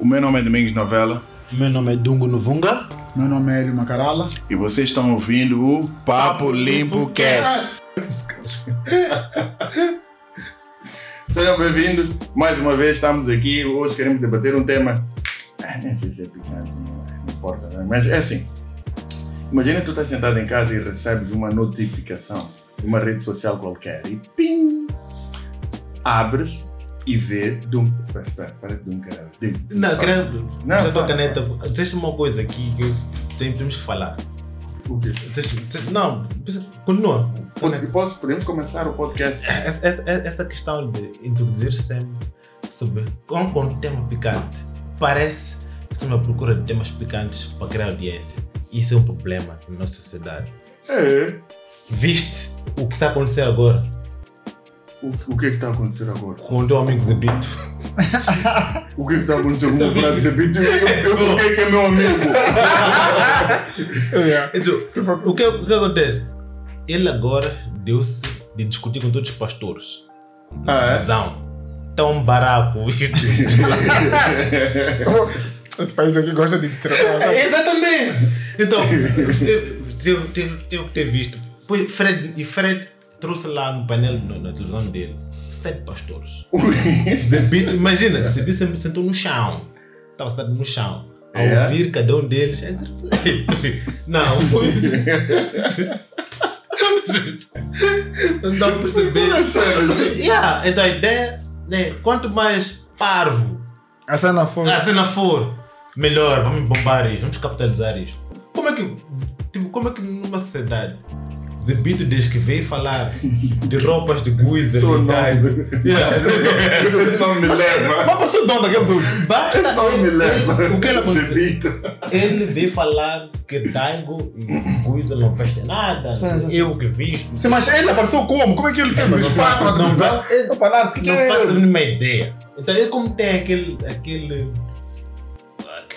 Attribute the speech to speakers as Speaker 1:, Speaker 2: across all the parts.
Speaker 1: O meu nome é Domingos Novela
Speaker 2: Meu nome é Dungo Novunga.
Speaker 3: Meu nome é Hélio Macarala.
Speaker 1: e vocês estão ouvindo o Papo Limpo Cast. Sejam bem-vindos. Mais uma vez estamos aqui. Hoje queremos debater um tema. Ah, Nem sei se é picante, não, não importa, né? mas é assim. Imagina tu estás sentado em casa e recebes uma notificação de uma rede social qualquer e pim! Abres e de um. Espera, espera, de um caralho. De-
Speaker 2: Não, quero.
Speaker 1: Não,
Speaker 2: já
Speaker 1: fala.
Speaker 2: caneta. Disseste uma coisa aqui que tenho, temos que falar.
Speaker 1: O quê?
Speaker 2: Não, continua.
Speaker 1: Posso, podemos começar o podcast?
Speaker 2: Essa, essa, essa questão de introduzir sempre sobre com, com um tema picante. Parece que estamos à procura de temas picantes para criar audiência. Isso é um problema na nossa sociedade.
Speaker 1: É.
Speaker 2: Viste o que está a acontecer agora
Speaker 1: O, o que é que está a acontecer agora?
Speaker 2: com o teu amigo Zebito?
Speaker 1: O que é que está a acontecer com o meu de zebito? Eu, eu, eu, quem é que é meu amigo?
Speaker 2: Então, o que, o que acontece? Ele agora deu-se de discutir com todos os pastores.
Speaker 1: Ah, é?
Speaker 2: Razão. Tão baraco.
Speaker 3: Esse país aqui gosta de distrair.
Speaker 2: Exatamente! Então, tenho que ter visto. Pois Fred, e Fred trouxe lá no painel na, televisão dele sete pastores. Zebito, imagina, Zebito sempre sentou no chão. Estava sentado no chão. A
Speaker 1: É?
Speaker 2: ouvir cada um deles. Não, foi. Não dá para perceber. Yeah, então a ideia, né, quanto mais parvo
Speaker 3: A cena foi.
Speaker 2: a cena for, melhor, vamos bombar isto, vamos capitalizar isto. Como é que, tipo, como é que numa sociedade, Zebito desde que veio falar de roupas de guiza,
Speaker 1: Sou
Speaker 2: de
Speaker 1: nome.
Speaker 2: yeah.
Speaker 1: Não me leva.
Speaker 3: Mas passou o dono daquele do.
Speaker 2: basta
Speaker 1: Não me leva.
Speaker 2: o que ele aconteceu? Ele veio falar que Daigo e Guiza não vestem nada,
Speaker 3: Sim, sim, sim.
Speaker 2: eu que visto.
Speaker 3: Sim, mas ele apareceu como? Como é que ele teve
Speaker 2: Não
Speaker 3: espaço na
Speaker 2: não
Speaker 3: televisão? Não falaram que
Speaker 2: não
Speaker 3: é
Speaker 2: faço a
Speaker 3: ele.
Speaker 2: mínima ideia. Então ele como tem aquele, aquele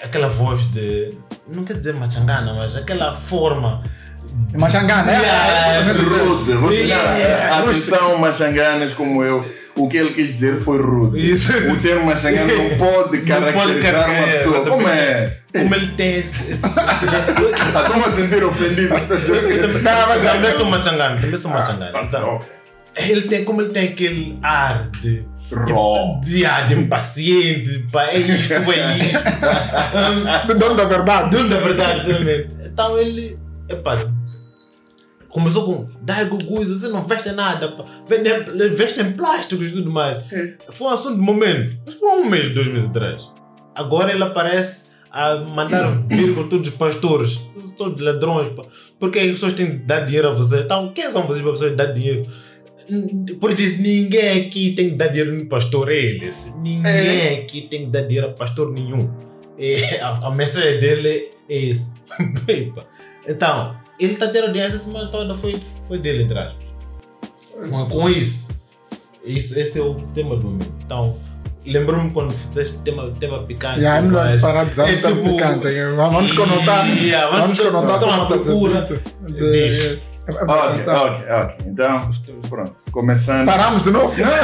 Speaker 2: aquela voz de não quer dizer machangana, mas aquela forma
Speaker 3: Machangana, é?
Speaker 2: Yeah.
Speaker 1: Rude. Vou te dar.
Speaker 2: Yeah.
Speaker 1: Atenção, machanganas como eu. O que ele quis dizer foi rude.
Speaker 2: Isso.
Speaker 1: O termo machangana não pode
Speaker 2: Não pode
Speaker 1: caracterizar uma
Speaker 2: caracterizar,
Speaker 1: pessoa. Como é?
Speaker 2: como ele tem esse,
Speaker 1: Estou-me a sentir ofendido.
Speaker 2: Não, mas eu também sou machangana, também sou machangana. Então,
Speaker 1: Ok.
Speaker 2: ele tem como ele tem aquele ar de
Speaker 1: Raw.
Speaker 2: de, ah, de impaciente, pá, é isto, é isto. Um,
Speaker 3: Dono da verdade.
Speaker 2: Dono da verdade também. Então ele, epá, começou com Daigo Guiza, você não veste nada. Vende- vestem plásticos e tudo mais.
Speaker 1: É.
Speaker 2: Foi um assunto de momento, mas foi um mês, dois meses atrás. Agora ele aparece a mandar vir com todos os pastores, todos ladrões, porque as pessoas têm que dar dinheiro a você. Então, quem são vocês para pessoas dar dinheiro? Por isso, ninguém aqui tem que dar dinheiro no pastor, é eles. Ninguém aqui tem que dar dinheiro a pastor nenhum. E a, a mensagem dele é esse. Então, ele está tendo audiência essa semana toda, foi, foi dele, entre aspas. Com, com isso, isso, esse é o tema do momento. Então, lembrou-me quando fizeste tema, tema picante.
Speaker 3: E aí, melhor parar de usar
Speaker 2: é
Speaker 3: o termo
Speaker 2: tipo-
Speaker 3: picante. Vamos conotar.
Speaker 2: Yeah,
Speaker 3: Vamos conotar com nota
Speaker 2: procura.
Speaker 3: De- é pra
Speaker 1: Ok, ok, ok. Então, pronto. Começando.
Speaker 3: Paramos de novo?
Speaker 1: Não, não,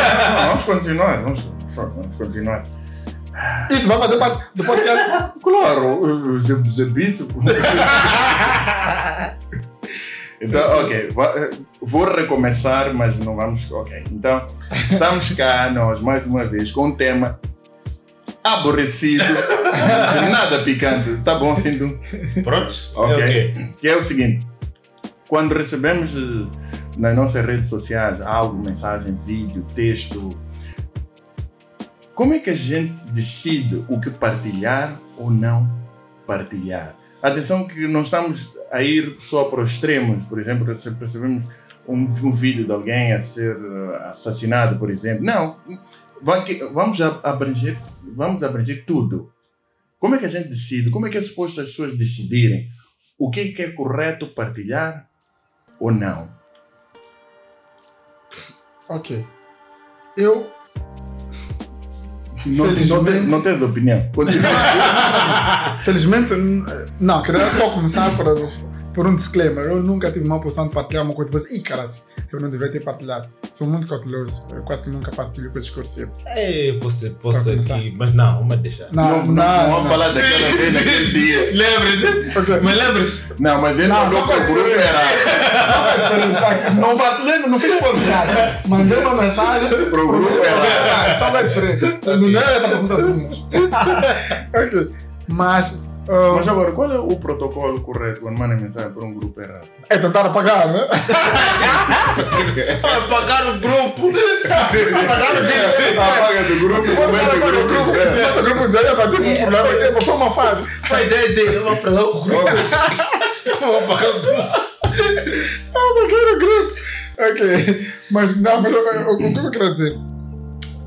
Speaker 1: não, vamos continuar. Vamos, vamos continuar.
Speaker 3: Isso vai fazer parte do podcast.
Speaker 1: Claro, Zebito. Então, ok, vou recomeçar, mas não vamos. Ok, então, estamos cá, nós, mais uma vez, com um tema aborrecido, de nada picante. Tá bom, sinto.
Speaker 2: Pronto?
Speaker 1: Ok.
Speaker 2: É o quê?
Speaker 1: Que é o seguinte: quando recebemos eh, nas nossas redes sociais algo, mensagem, vídeo, texto, como é que a gente decide o que partilhar ou não partilhar? Atenção que não estamos a ir só para os extremos, por exemplo, rece- recebemos um, um vídeo de alguém a ser eh, assassinado, por exemplo. Não, vamos abranger, vamos abranger tudo. Como é que a gente decide? Como é que é suposto as pessoas decidirem o que é que é correto partilhar ou não?
Speaker 3: Ok. Eu.
Speaker 1: Não, não,
Speaker 3: Felizmente-
Speaker 1: tens- não tens opinião. Continua.
Speaker 3: Felizmente, não, queria só começar por, por um disclaimer, eu nunca tive uma posição de partilhar uma coisa, mas, ih, caras, eu não devia ter partilhado. Sou muito cauteloso, eu quase que nunca partilho coisas que eu recebo.
Speaker 2: É, posso, posso aqui, mas não, vamos deixar.
Speaker 1: Não, não, não, vamos falar daquela vez naquele dia.
Speaker 2: Lembras?
Speaker 3: Ok.
Speaker 2: Mas lembras?
Speaker 1: Não, mas ele
Speaker 3: Não,
Speaker 1: mandou para o grupo errado.
Speaker 3: não partilhei, não fiz publicidade. Mandei uma mensagem
Speaker 1: Pro grupo errado.
Speaker 3: Vai diferente. Não é essa pergunta do mundo. ok. Mas. Ah,
Speaker 1: Mas agora, qual é o protocolo correto quando manda mensagem para um grupo errado?
Speaker 3: é tentar apagar, né?
Speaker 2: Apagar o grupo.
Speaker 1: Apaga do grupo e comenta o grupo.
Speaker 3: O grupo dizia, mas teve um problema foi uma fase.
Speaker 2: Foi a ideia dele, eu vou apagar o grupo. Eu vou apagar o grupo.
Speaker 3: Apagar o grupo. Ok. Mas não, mas eu- o que eu quero dizer?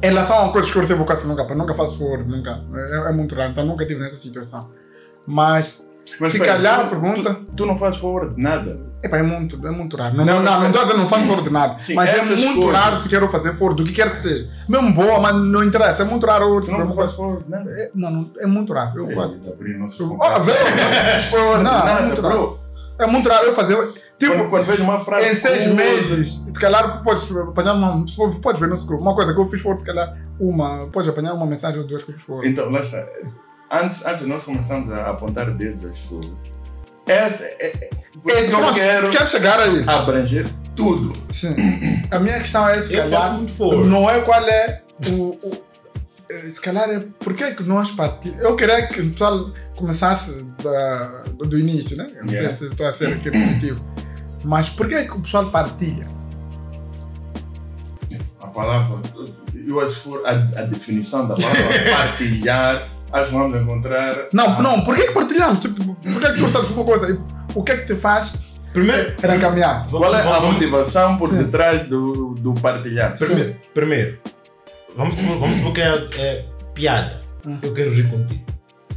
Speaker 3: Em relação a coisas que eu recebo quase nunca, nunca faço forward, nunca. É, é muito raro, então nunca tive nessa situação. Mas,
Speaker 1: Mas
Speaker 3: se
Speaker 1: espera,
Speaker 3: calhar
Speaker 1: tu-
Speaker 3: a pergunta.
Speaker 1: Tu, tu não fazes forward de nada.
Speaker 3: Epá, é muito, é muito raro. Não,
Speaker 1: Não,
Speaker 3: não, não, não não faço forward de nada.
Speaker 1: Sim,
Speaker 3: mas é muito
Speaker 1: coisas.
Speaker 3: raro se quero fazer forward, do que quer que seja. Mesmo boa, mas não interessa. É muito raro
Speaker 1: Tu não
Speaker 3: uma
Speaker 1: fazes
Speaker 3: coisa.
Speaker 1: forward de nada.
Speaker 3: É, Não, não, é muito raro. Eu quase.
Speaker 1: Contatos.
Speaker 3: Ah?
Speaker 1: Não fazes forward de
Speaker 3: Não, é
Speaker 1: nada,
Speaker 3: muito
Speaker 1: bro.
Speaker 3: É muito raro eu fazer. Tipo,
Speaker 1: Quando, quando vejo uma frase
Speaker 3: em seis
Speaker 1: curta,
Speaker 3: meses, se calhar podes apanhar uma. Podes ver no grupo. Uma coisa que eu fiz forward, se calhar uma. Podes apanhar uma mensagem ou duas que eu fiz forward.
Speaker 1: Então, lá está. Antes, antes nós começamos a apontar dedos às pessoas. Essa, é, é, por isso que eu quero
Speaker 3: quero chegar aí.
Speaker 1: abranger tudo.
Speaker 3: Sim. A minha questão é, se
Speaker 2: Eu
Speaker 3: calhar. Não é qual é o. o eh, se calhar é por que que nós partimos. Eu queria que o pessoal começasse da, do, início, né? Eu não
Speaker 1: Yeah.
Speaker 3: sei se estou a ser aqui repetitivo. Mas por que que o pessoal partilha?
Speaker 1: A palavra, eu acho que a, a definição da palavra partilhar, acho que vamos encontrar.
Speaker 3: Não,
Speaker 1: Ah,
Speaker 3: não, por que que partilhamos? Tipo, por que tu sabes uma coisa? O que é que te faz
Speaker 2: Primeiro,
Speaker 3: para caminhar?
Speaker 1: Qual é a motivação por
Speaker 3: Sim.
Speaker 1: detrás do, do partilhar?
Speaker 2: Primeiro, primeiro vamos, supor- vamos supor que é, é piada.
Speaker 3: Hum.
Speaker 2: Eu quero rir contigo.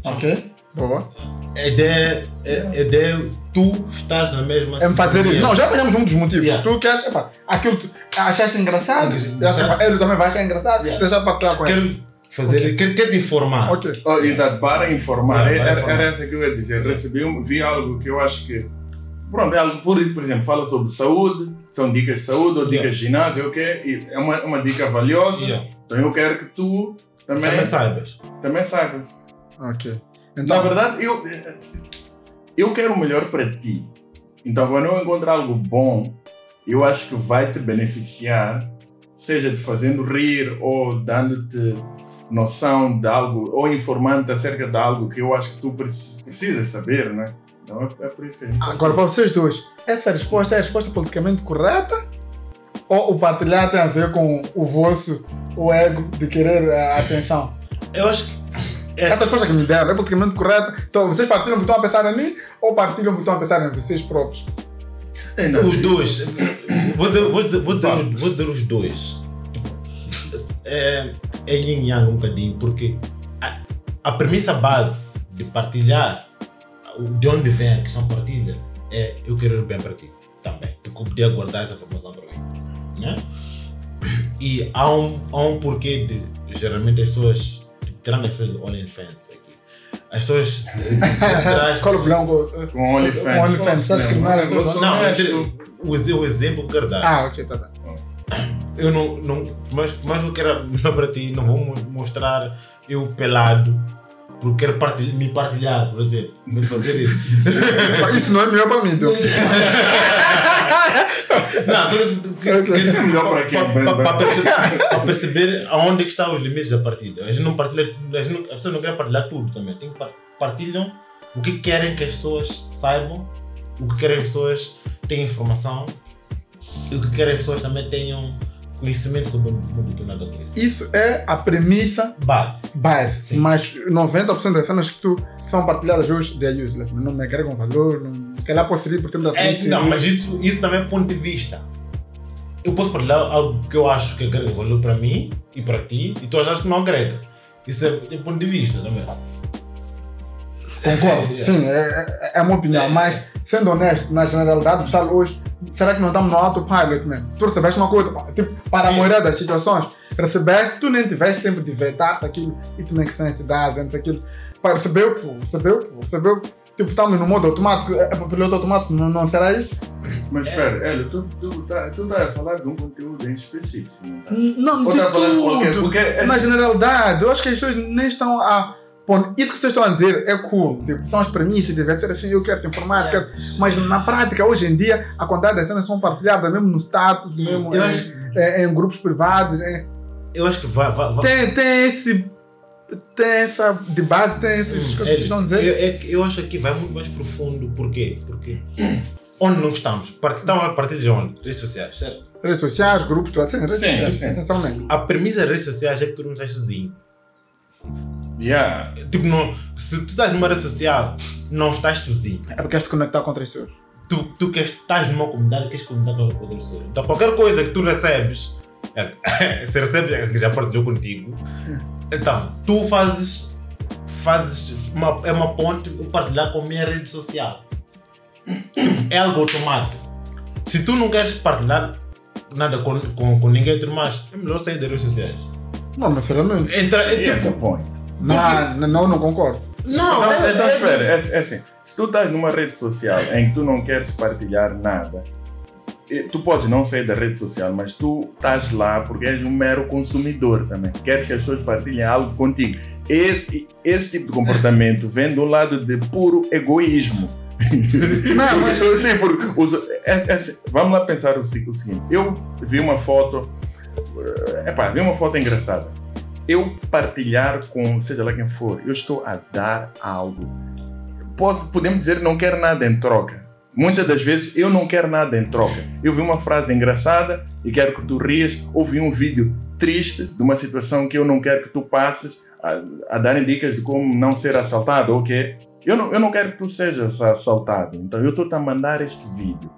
Speaker 3: Ok? Boa.
Speaker 2: A ideia é, ideia é tu estás na mesma
Speaker 3: É me fazer isso. Não, já apanhamos muitos motivos.
Speaker 2: Yeah.
Speaker 3: Tu queres, epá, aquilo que tu achaste engraçado, ele também vai achar engraçado,
Speaker 2: Yeah.
Speaker 3: deixa partilhar com ele.
Speaker 2: Quero fazer, quero, quero te informar.
Speaker 3: Ok.
Speaker 1: Oh, exato, para informar.
Speaker 2: Yeah, para
Speaker 1: era, era essa que eu ia dizer. Recebi, um- vi algo que eu acho que. Pronto, é algo, por, por exemplo, fala sobre saúde, são dicas de saúde ou dicas de ginásio, ok? E é uma, uma dica valiosa.
Speaker 2: Yeah.
Speaker 1: Então eu quero que tu também,
Speaker 2: Também saibas.
Speaker 1: também saibas.
Speaker 3: Ok.
Speaker 1: Na
Speaker 3: Então,
Speaker 1: verdade, eu, eu quero o melhor para ti. Então, quando eu encontro algo bom, eu acho que vai te beneficiar, seja te fazendo rir ou dando-te noção de algo, ou informando-te acerca de algo que eu acho que tu precis- precisas saber, né? Então, é, é por isso que a gente.
Speaker 3: agora para vocês dois, essa resposta é a resposta politicamente correta? Ou o partilhar tem a ver com o vosso, o ego de querer a atenção?
Speaker 2: Eu acho que. É,
Speaker 3: Essa resposta que me deram é politicamente correta. Então, vocês partilham porque estão a pensar em mim ou partilham porque estão a pensar em vocês próprios?
Speaker 1: É, não,
Speaker 2: os dois. Vou dizer, vou dizer, vou dizer, vou dizer os dois. É, é yin yang um bocadinho, porque a, a premissa base de partilhar, de onde vem a questão partilha, é eu querer o bem para ti também. Porque eu podia guardar essa informação para mim. Né? E há um, há um porquê de geralmente as pessoas, tirando as pessoas do OnlyFans aqui, as pessoas eh, traz-
Speaker 3: Qual o branco?
Speaker 1: com OnlyFans.
Speaker 3: Com OnlyFans, era
Speaker 1: Eu sou
Speaker 2: Não, o, ex- o exemplo que eu quero dar.
Speaker 3: Ah, ok, tá bem.
Speaker 2: Eu não, não mas, mas eu quero não para ti, não vou mo- mostrar eu pelado, porque quero me partilhar, por exemplo, me fazer isso.
Speaker 3: Isso não é melhor para mim, então.
Speaker 2: não,
Speaker 1: Isso é melhor para quem?
Speaker 2: para perceber, aonde é que estão os limites da partilha. A gente não partilha a gente não, as pessoas não querem partilhar tudo também. Tem que par- partilham o que querem que as pessoas saibam, o que querem que as pessoas tenham informação e o que querem que as pessoas também tenham conhecimento sobre o mundo do coisa.
Speaker 3: Isso é a premissa
Speaker 2: Base.
Speaker 3: base.
Speaker 2: Sim.
Speaker 3: Mas 90% das cenas que, tu, que são partilhadas hoje, they are useless. Não me agregam valor. Não, se calhar posso servir por tempo da
Speaker 2: É, não, mas isso, isso também é ponto de vista. Eu posso partilhar algo que eu acho que agrega valor para mim e para ti, e tu achas que não agrega. Isso é, é ponto de vista também.
Speaker 3: Concordo.
Speaker 2: É, é.
Speaker 3: Sim, é, é, é a minha opinião.
Speaker 2: É.
Speaker 3: Mas, sendo honesto, na generalidade, o pessoal hoje, será que não estamos no autopilot mesmo? Tu recebeste uma coisa, tipo, para a maioria das situações, recebeste, tu nem tiveste tempo de vetar se aquilo, it makes sense, dá sense, aquilo. Pá, recebeu, pô, recebeu, pô, recebeu. tipo, estamos no modo automático, é, é, piloto automático, não, não será isso?
Speaker 1: Mas espera, Hélio, tu, tu, tá, tu tá a falar de um conteúdo em específico, não tá?
Speaker 3: Não,
Speaker 1: Ou
Speaker 3: de
Speaker 1: tá falando de qualquer...
Speaker 3: tudo.
Speaker 1: Porque é
Speaker 3: Na generalidade, eu acho que as pessoas nem estão a. Bom, isso que vocês estão a dizer é cool. Tipo, são as premissas, deve ser assim, eu quero te informar, quero... mas na prática, hoje em dia, a quantidade das cenas são partilhadas mesmo no status, mesmo em,
Speaker 2: acho,
Speaker 3: em- em grupos privados. em-
Speaker 2: eu acho que vai. vai, vai.
Speaker 3: Tem, tem esse. Tem essa de base, tem essas
Speaker 2: Hum,
Speaker 3: coisas que vocês estão a dizer.
Speaker 2: Eu, é eu acho que vai muito mais profundo. Por quê? Porque onde não estamos? Estamos a partir de onde? Redes sociais, certo?
Speaker 3: Redes sociais, grupos, tudo assim, redes
Speaker 1: Sim,
Speaker 3: sociais,
Speaker 1: sim.
Speaker 3: essencialmente.
Speaker 2: A premissa das redes sociais é que tu não estás sozinho.
Speaker 1: Yeah.
Speaker 2: Tipo, não, se tu estás numa rede social, não estás sozinho.
Speaker 3: É porque queres te conectar com outras pessoas.
Speaker 2: Tu, tu queres, estás numa comunidade, queres comunicar com outra pessoa. Então, qualquer coisa que tu recebes, se recebes, é que já partilhou contigo, então, tu fazes, fazes uma, é uma ponte para partilhar com a minha rede social. É algo automático. Se tu não queres partilhar nada com, com, com ninguém, mais, é melhor sair das redes sociais.
Speaker 3: Não necessariamente.
Speaker 2: Entra, é,
Speaker 1: Here's the
Speaker 2: tipo,
Speaker 1: point.
Speaker 3: Não, não, não, não concordo.
Speaker 2: não,
Speaker 1: Então,
Speaker 2: é-
Speaker 1: então
Speaker 2: é-
Speaker 1: espera, é, é assim, se tu estás numa rede social em que tu não queres partilhar nada, eh, tu podes não sair da rede social, mas tu estás lá porque és um mero consumidor também. Queres que as pessoas partilhem algo contigo. Esse, esse tipo de comportamento vem do lado de puro egoísmo.
Speaker 3: Não, mas.
Speaker 1: Sim, porque os- é- é assim, vamos lá pensar o, o seguinte. Eu vi uma foto, eh, epá, vi uma foto engraçada. Eu partilhar com seja lá quem for, eu estou a dar algo. Pode, podemos dizer não quero nada em troca. Muitas das vezes eu não quero nada em troca. Eu vi uma frase engraçada e quero que tu rias, ou vi um vídeo triste de uma situação que eu não quero que tu passes a, a darem dicas de como não ser assaltado ou. Eu não, eu não quero que tu sejas assaltado, então eu estou a mandar este vídeo.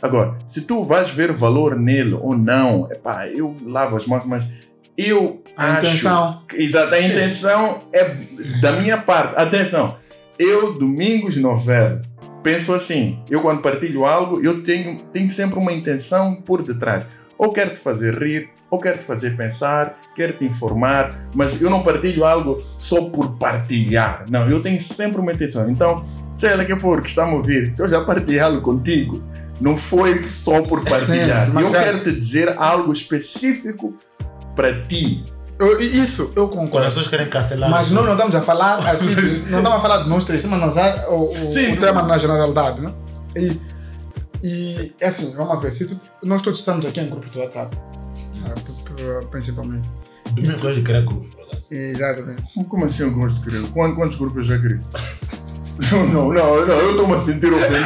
Speaker 1: Agora, se tu vais ver valor nele ou não, epá, eu lavo as mãos, mas eu
Speaker 3: A
Speaker 1: acho
Speaker 3: intenção.
Speaker 1: Exato, a intenção é da minha parte. Atenção, eu, Domingos Novela, penso assim: eu, quando partilho algo, eu tenho, tenho sempre uma intenção por detrás. Ou quero te fazer rir, ou quero te fazer pensar, quero te informar, mas eu não partilho algo só por partilhar. Não, eu tenho sempre uma intenção. Então, seja lá quem for que está a me ouvir, se eu já partilhei algo contigo, não foi só por
Speaker 3: Sim,
Speaker 1: partilhar.
Speaker 3: mas
Speaker 1: eu quero te dizer algo específico para ti.
Speaker 3: Eu- isso, eu
Speaker 2: Quando as
Speaker 3: concordo.
Speaker 2: pessoas querem cancelar.
Speaker 3: Mas não, não estamos a falar aqui, não estamos a falar de nós três, estamos a o, o,
Speaker 1: Sim.
Speaker 3: o tema na generalidade, né? E, e é assim, vamos ver, se tu- nós todos estamos aqui em grupos do WhatsApp, p- principalmente.
Speaker 2: Domingo gosta de criar grupos, por acaso.
Speaker 3: Exatamente.
Speaker 1: Como assim eu gosto de querer? Quantos, quantos grupos eu já criei? Não, não, não, eu estou-me a sentir ofendido.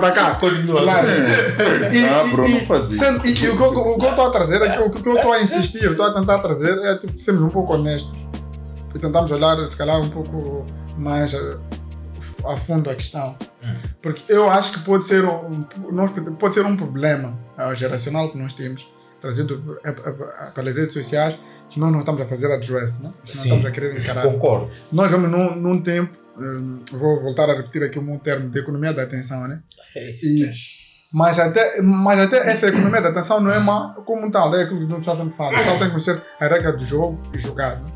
Speaker 3: Tá cá.
Speaker 2: Continua assim.
Speaker 3: E,
Speaker 1: ah, bro,
Speaker 3: e-
Speaker 1: não faz isso.
Speaker 3: sendo- e- e o que eu estou a trazer, aqui, o que eu estou a insistir, estou a tentar trazer é tipo, sermos um pouco honestos. E tentamos olhar, se calhar, um pouco mais a, a fundo a questão.
Speaker 2: Hum.
Speaker 3: Porque eu acho que pode ser um, pode ser um problema ah, geracional que nós temos, trazido eh, pelas redes sociais, que nós não estamos a fazer address, né? Que não
Speaker 2: Sim.
Speaker 3: estamos a querer encarar.
Speaker 2: Concordo.
Speaker 3: Nós vamos num, num tempo, hum, vou voltar a repetir aqui meu termo de economia da atenção, né? E, mas, até, mas até essa economia da atenção não é má como tal, é aquilo que o pessoal sempre fala. O pessoal tem que conhecer a regra do jogo e jogar. né?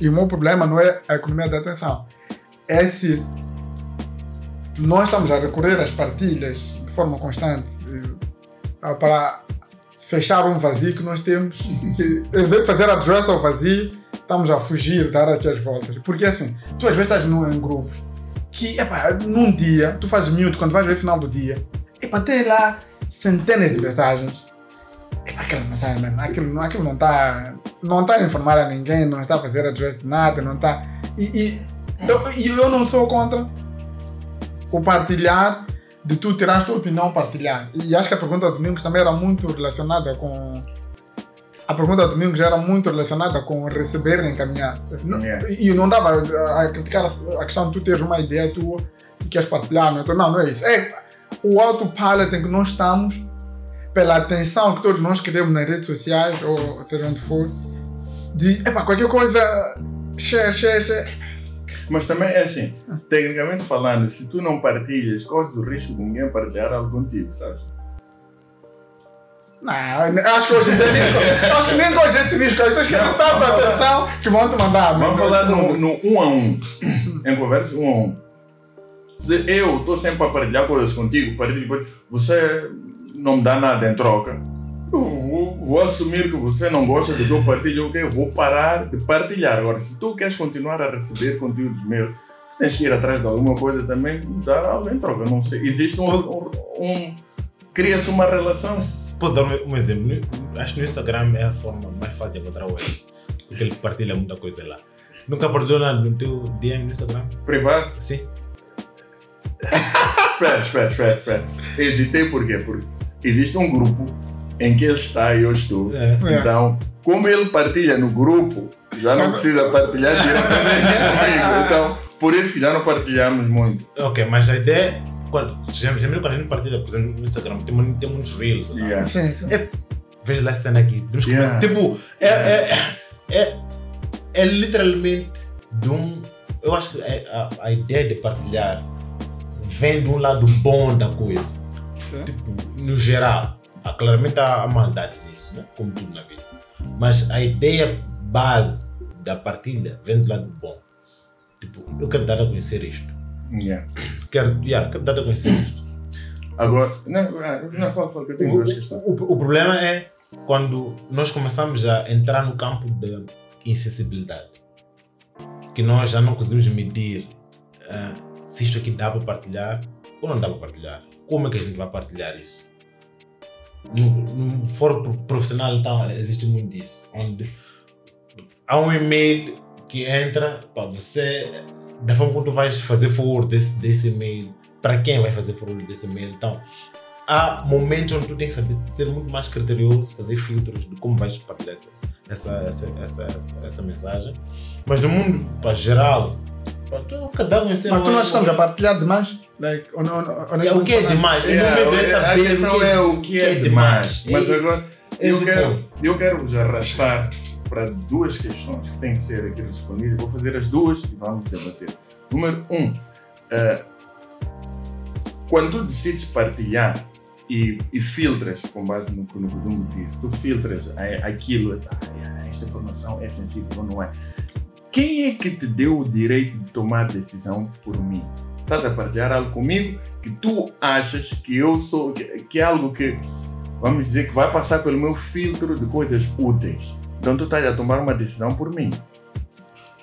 Speaker 3: E o meu problema não é a economia da atenção, é se nós estamos a recorrer às partilhas de forma constante eh, para fechar um vazio que nós temos, que em vez de fazer address ao vazio, estamos a fugir, dar aqui as voltas. Porque assim, tu às vezes estás num, em grupos que, epá, num dia, tu fazes mute quando vais ver o final do dia, epá, tem lá centenas de mensagens. Epá, aquela mensagem, mano, aquilo, aquilo não está não tá a informar a ninguém, não está a fazer address de nada, não está. E, e eu, eu não sou contra o partilhar de tu tirar a tua opinião partilhar. E acho que a pergunta do Domingos também era muito relacionada com. A pergunta do Domingos era muito relacionada com receber e encaminhar.
Speaker 1: Yeah.
Speaker 3: E não dava a, criticar a, questão de tu teres uma ideia tua e queres partilhar. Não, Então, não, não é isso. É o autopilot em que nós estamos, pela atenção que todos nós queremos nas redes sociais, ou seja onde for, de epá, qualquer coisa, share, share, share.
Speaker 1: Mas também é assim, tecnicamente falando, se tu não partilhas, corres o risco de ninguém partilhar algo contigo, sabes?
Speaker 3: Não, acho que hoje em dia nem, acho que nem corre esse risco. As pessoas querem
Speaker 1: Não,
Speaker 3: tanta atenção que vão te mandar.
Speaker 1: Vamos falar no, no um a um, em conversa um a um. Se eu estou sempre a partilhar coisas contigo, partilho, depois você não me dá nada em troca, eu vou, vou assumir que você não gosta do que eu partilho, ok? Eu vou parar de partilhar. Agora, se tu queres continuar a receber conteúdos meus, tens que ir atrás de alguma coisa também, dar algo em troca. Não sei. Existe um. um, um Cria-se uma relação.
Speaker 2: Posso dar um, exemplo? Acho que no Instagram é a forma mais fácil de encontrar o Eric. Porque ele partilha muita coisa lá. Nunca partilhou nada no teu DM no Instagram?
Speaker 1: Privado?
Speaker 2: Sim.
Speaker 1: espera, espera, espera, espera. Hesitei por quê? Porque existe um grupo em que ele está e eu estou.
Speaker 2: É.
Speaker 1: Então, como ele partilha no grupo, já não precisa partilhar diretamente comigo. Então, por isso que já não partilhamos muito.
Speaker 2: Ok, mas a ideia já, já quando a gente partilha, por exemplo, no Instagram, tem, tem muitos reels.
Speaker 1: Yeah.
Speaker 3: Sim, sim.
Speaker 2: É, veja lá a cena aqui.
Speaker 1: Yeah.
Speaker 2: Tipo, é, é, é, é literalmente de um. Eu acho que é- a, a ideia de partilhar vem de um lado bom da coisa.
Speaker 3: Sim.
Speaker 2: Tipo, no geral. Há, claramente há a maldade nisso, né? como tudo na vida. Mas a ideia base da partilha vem do lado bom. Tipo, eu quero dar a conhecer isto.
Speaker 1: Yeah.
Speaker 2: Quero, yeah, dar a conhecer isto.
Speaker 1: Agora, não, não, fala, fala, que eu tenho
Speaker 2: O,
Speaker 1: duas questões.
Speaker 2: o, o problema é quando nós começamos a entrar no campo da insensibilidade. Que nós já não conseguimos medir ah, se isto aqui dá para partilhar ou não dá para partilhar. Como é que a gente vai partilhar isso? No, no foro pro- profissional então, existe muito disso. Onde há um e-mail que entra para você, da forma como tu vais fazer forward desse, desse e-mail, para quem vai fazer forward desse e-mail. Então, há momentos onde tu tens que saber ser muito mais criterioso, fazer filtros de como vais partilhar essa, essa, essa, essa, essa, essa mensagem. Mas no mundo para geral, tu cada um
Speaker 3: Mas quando nós estamos a partilhar demais, like, on, on,
Speaker 2: é o que é demais. Eu não medo é
Speaker 1: a questão
Speaker 2: o que
Speaker 1: é o que é demais. Mas
Speaker 2: É
Speaker 1: agora,
Speaker 2: É
Speaker 1: eu quero, eu quero vos arrastar para duas questões que têm que ser aqui respondidas. Vou fazer as duas e vamos debater. Número um, eh, quando tu decides partilhar e, e filtras, com base no que o Dungo disse, tu filtras a- aquilo, ah, esta informação é sensível ou não é. Quem é que te deu o direito de tomar decisão por mim? Estás a partilhar algo comigo que tu achas que eu sou, que, que é algo que, vamos dizer, que vai passar pelo meu filtro de coisas úteis. Então tu estás a tomar uma decisão por mim.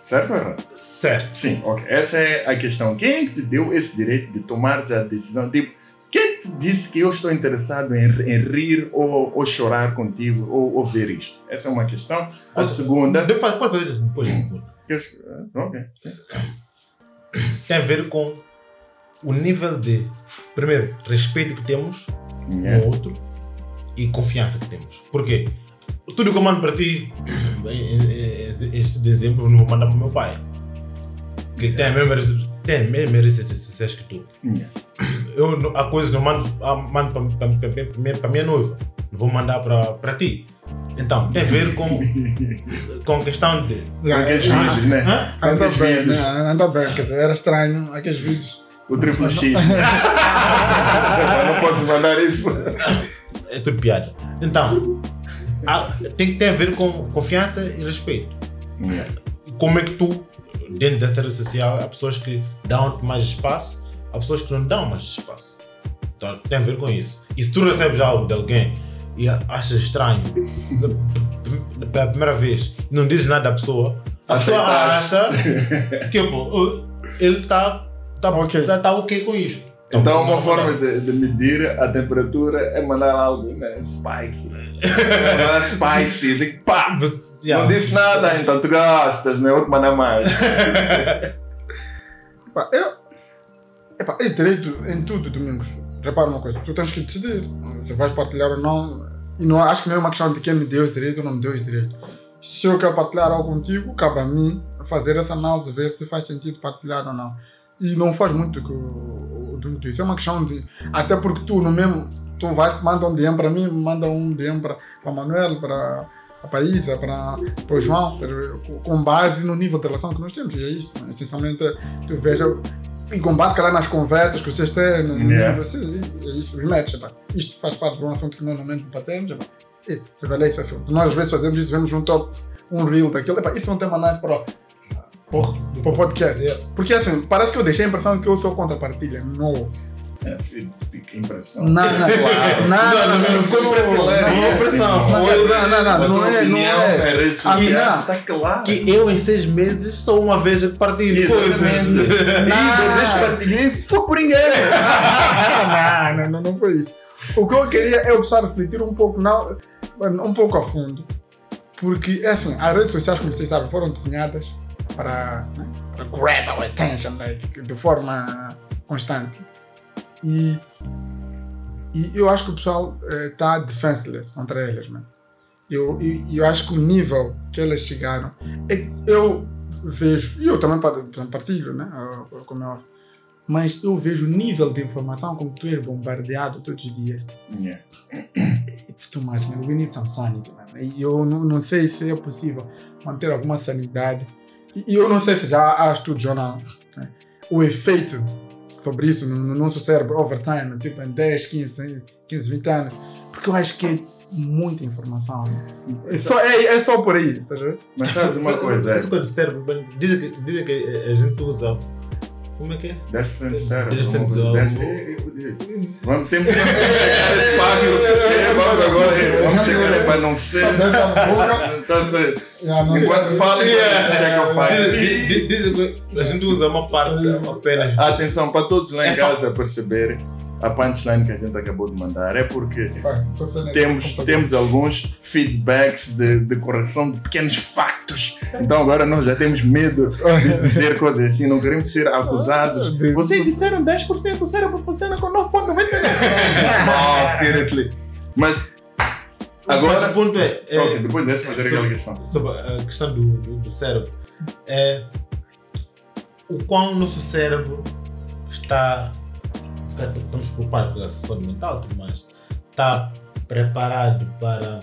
Speaker 1: Certo ou errado?
Speaker 2: Certo.
Speaker 1: Sim, ok. Essa é a questão. Quem é que te deu esse direito de tomar a decisão? Tipo, quem te disse que eu estou interessado em, em rir ou, ou chorar contigo ou, ou ver isto? Essa é uma questão. A
Speaker 2: Mas-
Speaker 1: segunda.
Speaker 2: Depois, isso depois. disso.
Speaker 1: Eu- ah, Ok.
Speaker 2: Tem a ver com o nível de, primeiro, respeito que temos um
Speaker 1: Yeah.
Speaker 2: ao outro e confiança que temos. Por quê? Tudo que eu mando para ti, esse exemplo, eu não vou mandar para o meu pai. Que tem a mesma tem as mesmas receitas que tu.
Speaker 1: Yeah.
Speaker 2: Eu, não- há coisas que eu mando, ah, mando para, para, para, minha- noiva, não vou mandar para, para ti. Então, tem a ver com, com a questão de.
Speaker 1: Aqueles vídeos, né?
Speaker 2: Hã?
Speaker 3: Anda
Speaker 1: Aqueles
Speaker 3: bem,
Speaker 1: vídeos.
Speaker 3: né? anda bem, quer dizer, era estranho aqueles vídeos.
Speaker 1: O triplo X. não posso mandar isso.
Speaker 2: É tudo piada. Então, tem que ter a ver com confiança e respeito.
Speaker 1: Yeah.
Speaker 2: como é que tu, dentro dessa rede social, há pessoas que dão mais espaço, há pessoas que não dão mais espaço. Então tem a ver com isso. E se tu recebes algo de alguém e achas estranho pela primeira vez e não dizes nada à pessoa, a pessoa acha que pô, ele está tá,
Speaker 3: Ok.
Speaker 2: tá, tá ok com isto.
Speaker 1: Então, uma
Speaker 2: não,
Speaker 1: forma de, de medir a temperatura é mandar algo, né? Spike. Mandar spicy. Like, pá!
Speaker 2: Yeah.
Speaker 1: Não disse nada, então tu gostas, né? Outro mandar mais.
Speaker 3: Epá, eu, epá, esse direito em tudo, Domingos. Repara uma coisa, tu tens que decidir se vais partilhar ou não. E não, acho que não é uma questão de quem me deu esse direito ou não me deu esse direito. Se eu quero partilhar algo contigo, cabe a mim fazer essa análise, ver se faz sentido partilhar ou não. E não faz muito o que o o Domingos disse. É uma questão de. Até porque tu, no mesmo. Tu vais, manda um DM para mim, manda um DM para Manuel, para a Paísa, para, para o João, para- com base no nível de relação que nós temos. E é isso. Essencialmente, tu veja em combate, calhar nas conversas que vocês têm, no
Speaker 1: Yeah.
Speaker 3: nível, assim, é isso, rematch, epá. isto faz parte de um assunto que nós normalmente debatemos, epá. e revelei esse assunto. Nós às vezes fazemos isso, vemos um top, um reel daquilo, epá, isso é um tema nice para
Speaker 2: Porra.
Speaker 3: Para o podcast.
Speaker 2: Yeah.
Speaker 3: Porque assim, parece que eu deixei a impressão que eu sou contra a partilha. Não.
Speaker 1: É, fica a impressão.
Speaker 3: Não, não,
Speaker 1: Claro.
Speaker 3: não, não, não,
Speaker 2: não
Speaker 3: não,
Speaker 2: foi
Speaker 3: não,
Speaker 2: pressão,
Speaker 3: não,
Speaker 2: foi
Speaker 3: não,
Speaker 2: pressão,
Speaker 3: não,
Speaker 2: foi-
Speaker 3: não, não,
Speaker 1: A
Speaker 3: não, é, não é.
Speaker 1: redes
Speaker 3: Ah,
Speaker 1: está claro.
Speaker 2: Que eu em seis meses só uma vez partilho coisas.
Speaker 1: E que partilhei, foi por ninguém.
Speaker 3: não, não, não, foi isso. O que eu queria é o pessoal refletir um pouco, não, um pouco a fundo. Porque, é assim, as redes sociais, como vocês sabem, foram desenhadas para, né, para grab our attention like, de forma constante. E, e eu acho que o pessoal está defenseless contra elas, mano. Eu, e eu, acho que o nível que elas chegaram. É, eu vejo, e eu também par- partilho, né? Como é óbvio, mas eu vejo o nível de informação com que tu és bombardeado todos os dias.
Speaker 1: Yeah.
Speaker 3: It's too much, man. We need some sanity, man. E eu não, não sei se é possível manter alguma sanidade. E eu não sei se já há estudos ou não. né? O efeito sobre isso no, no nosso cérebro over time, tipo em 10, 15, 15, 20 anos. Porque eu acho que é muita informação. né? É só, é, é só por aí, estás a ver?
Speaker 1: Mas sabes uma coisa?
Speaker 2: Essa coisa de cérebro, bem, dizem que, dizem que a gente usa. Como é que é?
Speaker 1: 10% de cérebro.
Speaker 2: 10%
Speaker 1: vamos-
Speaker 2: de
Speaker 1: 10
Speaker 2: cérebro.
Speaker 1: eh, eh, Vamos ter que chegar esse. Eh, Vamos agora. eh, Vamos chegar aí para não ser. Tá a ver? Enquanto fala, enquanto chega o fato.
Speaker 2: Diz- diz- Dizem que a gente usa uma parte apenas.
Speaker 1: Atenção para todos lá em
Speaker 2: É
Speaker 1: casa perceberem a punchline que a gente acabou de mandar. É porque
Speaker 3: Temos,
Speaker 1: temos, temos alguns feedbacks de, de correção de pequenos factos. Então agora nós já temos medo de dizer coisas assim, não queremos ser acusados. Vocês disseram 10%, o cérebro funciona com 9,99%. oh, seriously. Mas
Speaker 2: Mas
Speaker 1: agora.
Speaker 2: o ponto é. é
Speaker 1: Ok, depois dessa fazer aquela questão.
Speaker 2: sobre a questão do, do, do cérebro é o quão o nosso cérebro está estamos preocupados com a saúde mental tudo mais. Está preparado para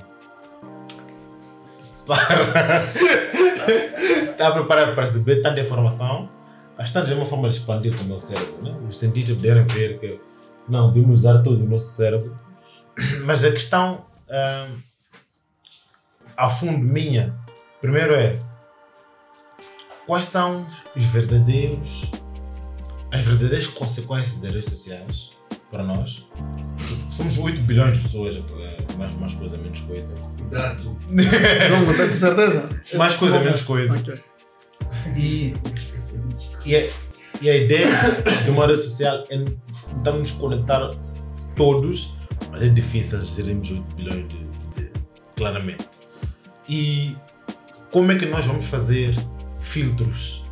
Speaker 2: para está preparado para receber tanta informação? Bastante é uma forma de expandir o cérebro né? os cientistas puderam ver que não devemos usar todo o nosso cérebro. Mas a questão ah, a fundo minha, primeiro é quais são os verdadeiros, as verdadeiras consequências das redes sociais para nós. Somos 8 bilhões de pessoas, eh, mais, mais coisa, menos coisa.
Speaker 4: Cuidado.
Speaker 3: Não, tenho certeza?
Speaker 2: Mais coisa, menos coisa.
Speaker 3: Ok.
Speaker 2: E, e, a, e a ideia de uma rede social é tentarmos nos conectar todos, mas é difícil gerirmos 8 bilhões de, de- claramente. E como é que nós vamos fazer filtros?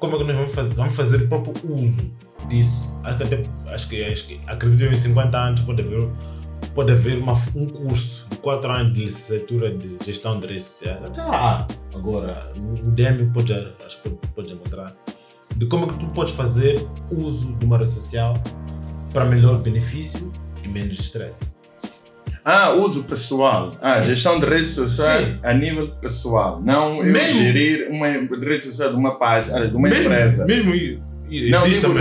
Speaker 2: Como é que nós vamos fazer, vamos fazer o próprio uso disso? Acho que, até, acho que, acho que acredito em 50 anos pode haver, pode haver uma, um curso de 4 anos de licenciatura de gestão de redes sociais. Até lá, agora, o DEM pode, acho que pode encontrar. De como é que tu podes fazer uso de uma rede social para melhor benefício e menos estresse.
Speaker 1: Ah, uso pessoal. Ah, gestão de redes sociais
Speaker 2: Sim.
Speaker 1: a nível pessoal. Não eu
Speaker 2: Mesmo-
Speaker 1: gerir uma rede social de uma página, de uma
Speaker 2: mesmo,
Speaker 1: empresa.
Speaker 2: Mesmo e
Speaker 1: Não, nível-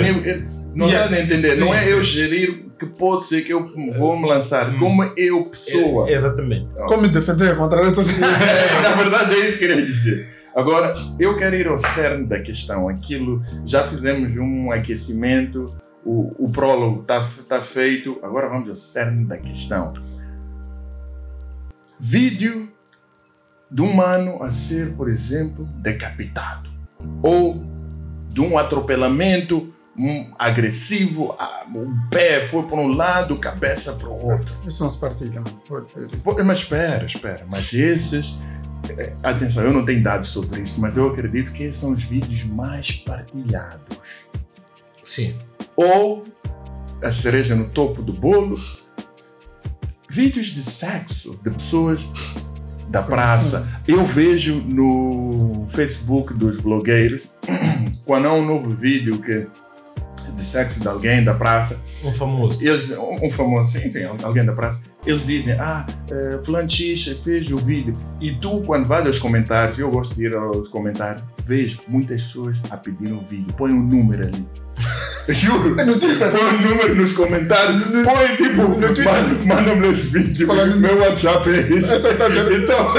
Speaker 1: não
Speaker 2: Yeah.
Speaker 1: estás a entender. Não
Speaker 2: Sim,
Speaker 1: é eu gerir que pode ser que eu vou me lançar.
Speaker 2: Hum.
Speaker 1: Como eu, pessoa.
Speaker 2: É, exatamente.
Speaker 3: Como me defender contra a rede social?
Speaker 1: Na verdade é isso que eu queria dizer. Agora, eu quero ir ao cerne da questão. Aquilo, já fizemos um aquecimento, o, o prólogo está tá feito, agora vamos ao cerne da questão. Vídeo de um mano a ser, por exemplo, decapitado. Ou de um atropelamento um, agressivo, a- o pé foi para um lado, cabeça para o outro.
Speaker 3: Isso não se partilha,
Speaker 1: Mas espera, espera. Mas esses. eh, Atenção, eu não tenho dados sobre isso, mas eu acredito que esses são os vídeos mais partilhados.
Speaker 2: Sim.
Speaker 1: Ou a cereja no topo do bolo. Vídeos de sexo de pessoas da praça. Eu vejo no Facebook dos blogueiros, quando há um novo vídeo que, de sexo de alguém da praça,
Speaker 2: Um famoso.
Speaker 1: eles, um um famoso, sim, sim, alguém da praça, eles dizem, ah, uh, fulano X fez o vídeo. E tu, quando vais aos comentários, eu gosto de ir aos comentários, vejo muitas pessoas a pedir um vídeo, põe um número ali. Juro.
Speaker 3: No Twitter.
Speaker 1: Põe o número nos comentários. Põe tipo.
Speaker 3: no Twitter.
Speaker 1: manda- Manda-me esse vídeo.
Speaker 3: Fala no-
Speaker 1: Meu WhatsApp é.
Speaker 3: Essa tá dizendo-
Speaker 1: Então.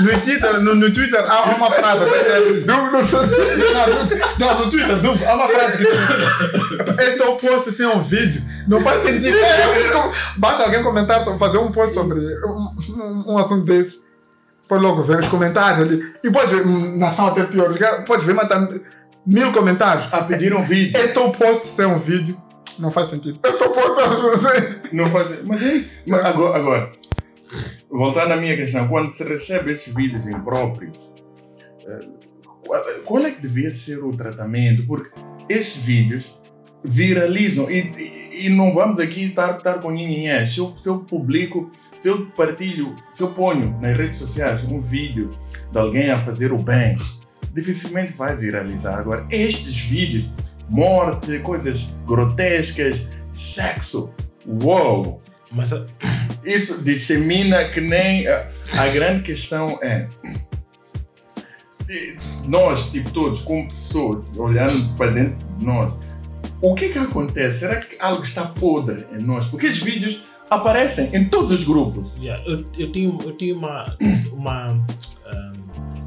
Speaker 3: No Twitter, no, no Twitter há uma frase.
Speaker 1: Não sei-
Speaker 3: Não, no Twitter, du- há uma frase que diz: Este é o post sem um vídeo. Não faz sentido. É, Basta alguém comentar, fazer um post sobre um, um- um assunto desse. Pode logo ver os comentários ali. E pode ver, hum, na ação até pior. Pode ver, matar mil comentários.
Speaker 1: A pedir um vídeo.
Speaker 3: Este é o post sem um vídeo. Não faz sentido. Este é o post sem um vídeo.
Speaker 1: Não faz. Mas é isso. Mas agora, agora, voltando à minha questão, quando se recebe esses vídeos impróprios, eh, qual, qual é que devia ser o tratamento? Porque esses vídeos viralizam e, e, e não vamos aqui estar, estar com ninguém. Se eu, se eu publico, se eu partilho, se eu ponho nas redes sociais um vídeo de alguém a fazer o bem, dificilmente vai viralizar. Agora, estes vídeos, morte, coisas grotescas, sexo, uou!
Speaker 2: Mas ah,
Speaker 1: Isso dissemina que nem. A, a grande questão é. Nós, tipo, todos, como pessoas, olhando para dentro de nós, o que que acontece? Será que algo está podre em nós? Porque esses vídeos aparecem em todos os grupos.
Speaker 2: yeah, eu, eu tenho, eu tenho uma, uma ahm,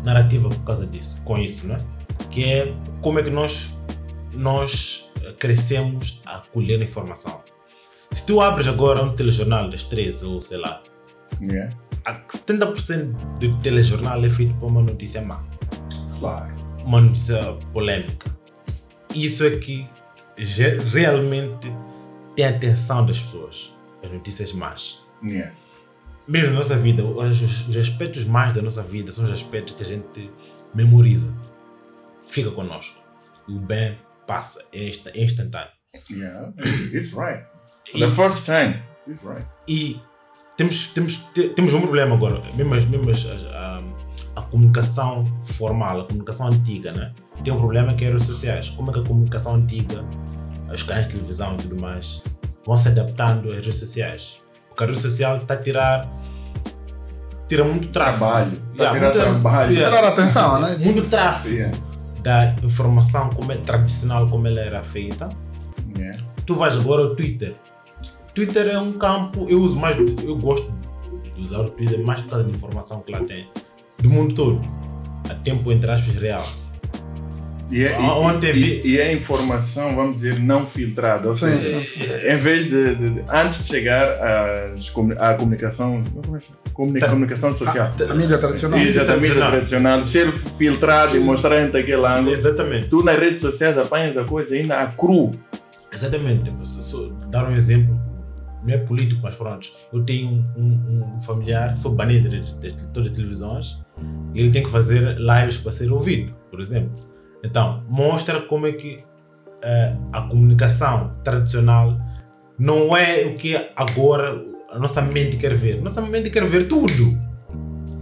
Speaker 2: narrativa por causa disso, com isso, né? Que é como é que nós, nós crescemos a colher informação. Se tu abres agora um telejornal das 13 ou sei lá,
Speaker 1: Yeah.
Speaker 2: a 70% do telejornal é feito por uma notícia má,
Speaker 1: Claro.
Speaker 2: uma notícia polêmica. Isso é que realmente tem a atenção das pessoas, as notícias más.
Speaker 1: Yeah.
Speaker 2: Mesmo na nossa vida, os, os aspectos mais da nossa vida são os aspectos que a gente memoriza, fica conosco. O bem passa, é é instantâneo.
Speaker 1: Yeah. It's, right. For the first time. It's right.
Speaker 2: E temos, temos, te- temos um problema agora, mesmo, mesmo as- a, a comunicação formal, a comunicação antiga, né? tem um problema que é redes sociais. Como é que a comunicação antiga, os canais de televisão e tudo mais, vão se adaptando às redes sociais? Porque a rede social está a tirar. tira muito tráfego.
Speaker 1: Trabalho. Está a
Speaker 2: Yeah,
Speaker 1: tirar
Speaker 2: muita-
Speaker 1: trabalho.
Speaker 2: yeah.
Speaker 3: Dar atenção, né?
Speaker 2: Muito tráfego
Speaker 1: Yeah.
Speaker 2: da informação como é tradicional, como ela era feita.
Speaker 1: Yeah.
Speaker 2: tu vais agora ao Twitter. Twitter é um campo, eu uso mais, eu gosto de usar o Twitter mais por causa da informação que lá tem, do mundo todo, a tempo entre aspas real.
Speaker 1: E é, e-
Speaker 2: Ah, Ontem
Speaker 1: e-
Speaker 2: vi-
Speaker 1: e é informação, vamos dizer, não filtrada. Ou
Speaker 3: Sim,
Speaker 1: seja,
Speaker 3: sim, sim.
Speaker 1: em vez de, de- de- antes de chegar às à comunicação, é? Comuni-
Speaker 2: Tá.
Speaker 1: comunicação social,
Speaker 3: A mídia tradicional.
Speaker 1: exatamente
Speaker 2: tradicional.
Speaker 1: tradicional, ser filtrado e mostrar entre aquele ângulo.
Speaker 2: Exatamente,
Speaker 1: Tu nas redes sociais apanhas a coisa ainda a cru.
Speaker 2: exatamente. Sou- dar um exemplo, não é político, mas pronto. Eu tenho um, um- um familiar que foi banido de, de, de todas as televisões e ele tem que fazer lives para ser ouvido, por exemplo. Então, mostra como é que eh, a comunicação tradicional não é o que agora a nossa mente quer ver. Nossa mente quer ver tudo.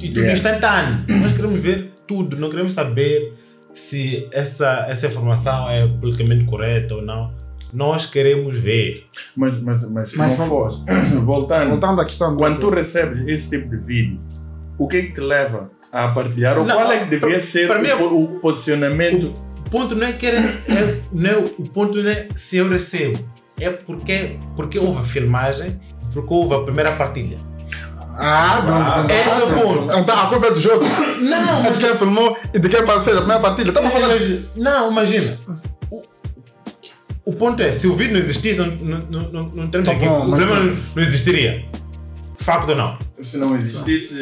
Speaker 2: E tudo
Speaker 1: Yeah.
Speaker 2: instantâneo. Nós queremos ver tudo, não queremos saber se essa, essa informação é politicamente correta ou não. Nós queremos ver.
Speaker 1: Mas, mas, mas,
Speaker 3: Mas
Speaker 1: não
Speaker 3: vamos-.
Speaker 1: Voltando,
Speaker 3: Voltando à questão. do-
Speaker 1: quando tu recebes esse tipo de vídeo, o que é que te leva a partilhar? Ou
Speaker 2: Não,
Speaker 1: qual é que deveria
Speaker 2: para-
Speaker 1: ser
Speaker 2: para mim é-
Speaker 1: o, po- o posicionamento?
Speaker 2: O ponto não é que era, é, não é, o ponto não é se eu recebo, é porque, porque houve a filmagem, porque houve a primeira partilha.
Speaker 3: Ah, do,
Speaker 2: Esse é o ponto.
Speaker 3: Então a culpa é do jogo.
Speaker 2: Não,
Speaker 3: É de quem filmou e de quem fez a primeira partilha. Estamos a falar.
Speaker 2: Mas- Não, imagina. O, o ponto é, se o vídeo não existisse, não, não, não, não, não temos
Speaker 3: Tá
Speaker 2: aqui.
Speaker 3: bom,
Speaker 2: o
Speaker 3: mas
Speaker 2: problema não, não existiria. Facto ou não?
Speaker 1: Se não existisse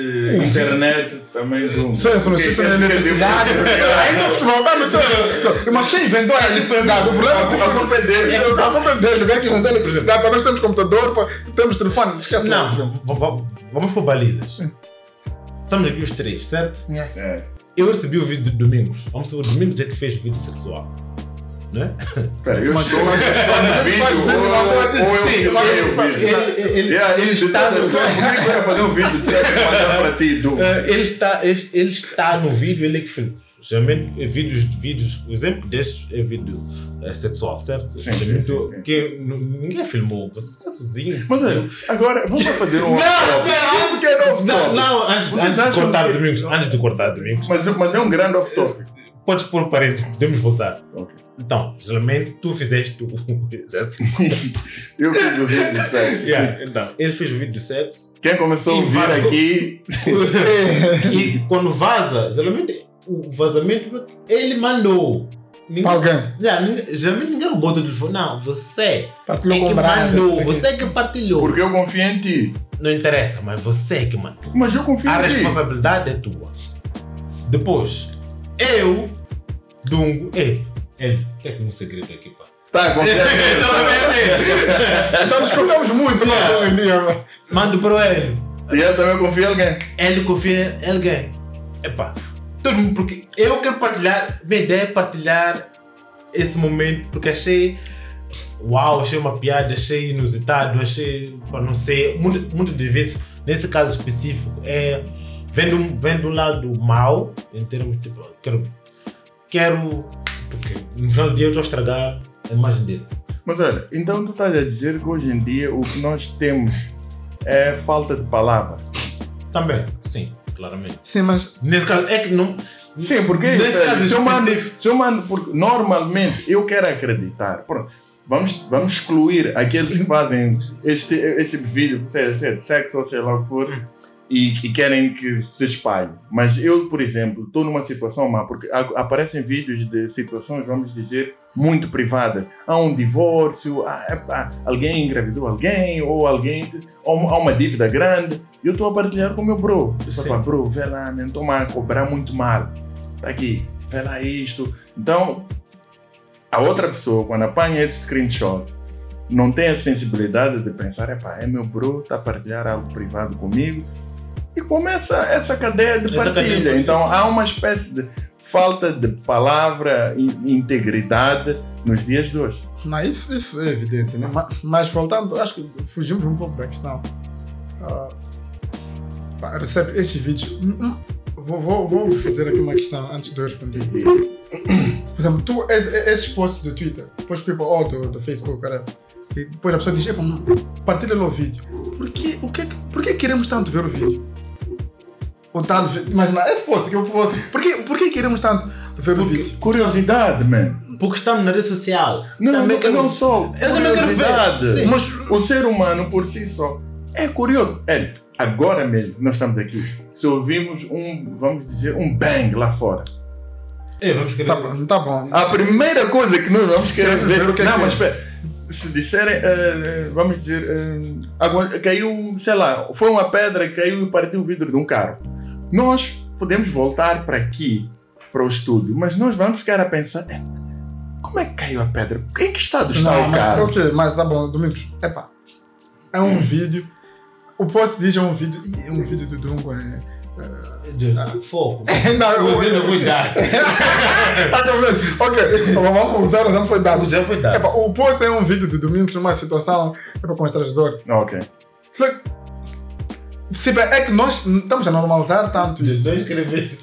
Speaker 1: internet, também não.
Speaker 3: Sim, se não existe eletricidade. Aí temos que voltar no teu. Mas quem inventou a eletricidade? O problema é que
Speaker 1: A culpa é dele.
Speaker 3: A culpa é dele, vem que inventou a eletricidade. Para nós temos computador, para- temos telefone. Esquece
Speaker 2: Não, vamos por balizas. Estamos aqui os três, certo?
Speaker 1: Certo.
Speaker 2: Eu recebi o vídeo de Domingos. Vamos supor, Domingos é que fez vídeo sexual. Né?
Speaker 1: Pera, eu estou, eu estou no vídeo ou, ou, eu filmei o vídeo.
Speaker 2: Ele, ele,
Speaker 1: E aí,
Speaker 2: ele
Speaker 1: de
Speaker 2: está
Speaker 1: todas
Speaker 2: no
Speaker 1: que eu ia fazer um vídeo e mandar para ti, Du?
Speaker 2: Eh, ele está, ele, ele está no vídeo, ele é que filma. Geralmente, é vídeos, vídeos, o exemplo deste é vídeo eh, sexual, certo?
Speaker 1: Sim, sim, sim, sim.
Speaker 2: Que ninguém filmou, você está sozinho.
Speaker 1: Mas olha, agora vamos fazer um
Speaker 2: Não, espera,
Speaker 1: Um pequeno
Speaker 2: Não,
Speaker 1: off-top.
Speaker 2: não, antes, antes de cortar
Speaker 1: que-
Speaker 2: domingos, antes de cortar domingos.
Speaker 1: Mas, mas é um grande off-top.
Speaker 2: Podes pôr parede, podemos voltar.
Speaker 1: Ok.
Speaker 2: Então, geralmente tu fizeste o. assim.
Speaker 1: Eu fiz o vídeo de sexo.
Speaker 2: Yeah, então, ele fez o vídeo de sexo.
Speaker 1: Quem começou a ouvir aqui.
Speaker 2: e quando vaza, geralmente o vazamento ele mandou. Ninguém,
Speaker 3: alguém.
Speaker 2: Yeah, ninguém- geralmente ninguém roubou o telefone. Não, você
Speaker 3: Partilhou
Speaker 2: é
Speaker 3: com
Speaker 2: que mandou, você é que partilhou.
Speaker 1: Porque eu confio em ti.
Speaker 2: Não interessa, mas você é que mandou.
Speaker 1: Mas eu confio
Speaker 2: A
Speaker 1: em ti.
Speaker 2: responsabilidade é tua. Depois, eu, Dungo, ei, ele, tem um segredo aqui, pá.
Speaker 1: Tá, confia
Speaker 3: Então nos confiamos muito nós
Speaker 2: Yeah.
Speaker 3: hoje em dia.
Speaker 2: Mando para ele.
Speaker 1: E ele também confia em alguém.
Speaker 2: Ele confia em alguém. Epá, todo mundo, porque eu quero partilhar, minha ideia é partilhar esse momento, porque achei, uau, achei uma piada, achei inusitado, achei, não sei, muitas das vezes, nesse caso específico, é, vendo, um- vendo um lado mau, em termos, tipo, quero, quero, porque no final do dia eu estou a estragar a imagem dele.
Speaker 1: Mas olha, então tu estás a dizer que hoje em dia o que nós temos é falta de palavra.
Speaker 2: Também, sim, claramente.
Speaker 3: Sim, mas
Speaker 2: Nesse caso, é que não...
Speaker 1: Sim, porque
Speaker 2: Nesse
Speaker 1: velho,
Speaker 2: caso
Speaker 1: se eu mando, se eu mando, porque normalmente eu quero acreditar. Pronto, vamos, vamos excluir aqueles que fazem este, este vídeo, seja, seja de sexo ou sei lá o que for,
Speaker 2: Hum.
Speaker 1: E, e querem que se espalhe. Mas eu, por exemplo, estou numa situação má, porque aparecem vídeos de situações, vamos dizer, muito privadas. Há um divórcio, há, há- alguém engravidou alguém, ou alguém, ou há uma dívida grande. E eu estou a partilhar com o meu bro. Eu falo, bro, vê lá, não estou a cobrar muito mal. Tá aqui, vê lá isto. Então, a outra pessoa, quando apanha esse screenshot, não tem a sensibilidade de pensar, é meu bro, está a partilhar algo privado comigo. E começa essa cadeia de
Speaker 2: Essa
Speaker 1: partilha. Então, há uma espécie de falta de palavra e integridade nos dias de hoje.
Speaker 3: Não, isso, isso é evidente, né? Mas, mas voltando, acho que fugimos um pouco da questão. Pá, recebe estes vídeos. Hum, hum, Vou, vou, vou fazer aqui uma questão antes de eu responder. Por exemplo, tu, es- esses posts do Twitter, depois people, ou do, do Facebook, cara, e depois a pessoa diz: "Epa, hum, partilha lá o vídeo. Por que, o que, por que queremos tanto ver o vídeo? Ou tanto ver, imagina, esse post que eu posto. Por que, por que queremos tanto ver o vídeo?
Speaker 1: Curiosidade, man.
Speaker 2: Porque estamos na rede social.
Speaker 1: Não,
Speaker 2: Também
Speaker 1: não,
Speaker 2: quero-
Speaker 1: não só
Speaker 2: Eu também quero ver.
Speaker 1: curiosidade.
Speaker 2: Sim.
Speaker 1: Mas o ser humano por si só é curioso. É, agora mesmo nós estamos aqui. Se ouvimos um, vamos dizer, um bang lá fora.
Speaker 2: Ei, vamos querer.
Speaker 3: Tá bom, tá bom.
Speaker 1: A primeira coisa que nós vamos querer ver.
Speaker 3: ver o que é
Speaker 1: não,
Speaker 3: que
Speaker 1: mas
Speaker 3: é.
Speaker 1: espera. Se disserem, eh, vamos dizer, agora caiu, sei lá, foi uma pedra que caiu e partiu o vidro de um carro. Nós podemos voltar para aqui, para o estúdio, mas nós vamos ficar a pensar: "É, como é que caiu a pedra? Em que estado está
Speaker 3: Não,
Speaker 1: o
Speaker 3: mas,
Speaker 1: carro?
Speaker 3: ok, mas tá bom, Domingos. Epá, é um vídeo. O post diz é um vídeo. É um vídeo do Dungo. É,
Speaker 2: Foco.
Speaker 3: não,
Speaker 2: O governo foi dado.
Speaker 3: Tá com medo? Ok, vamos usar o exemplo foi dado.
Speaker 2: Já foi dado.
Speaker 3: Epá, o post é um vídeo do Domingos numa situação epá, constrangedora.
Speaker 1: Ok.
Speaker 3: Só se, é que nós estamos a normalizar tanto isso.
Speaker 2: Jesus querer ver.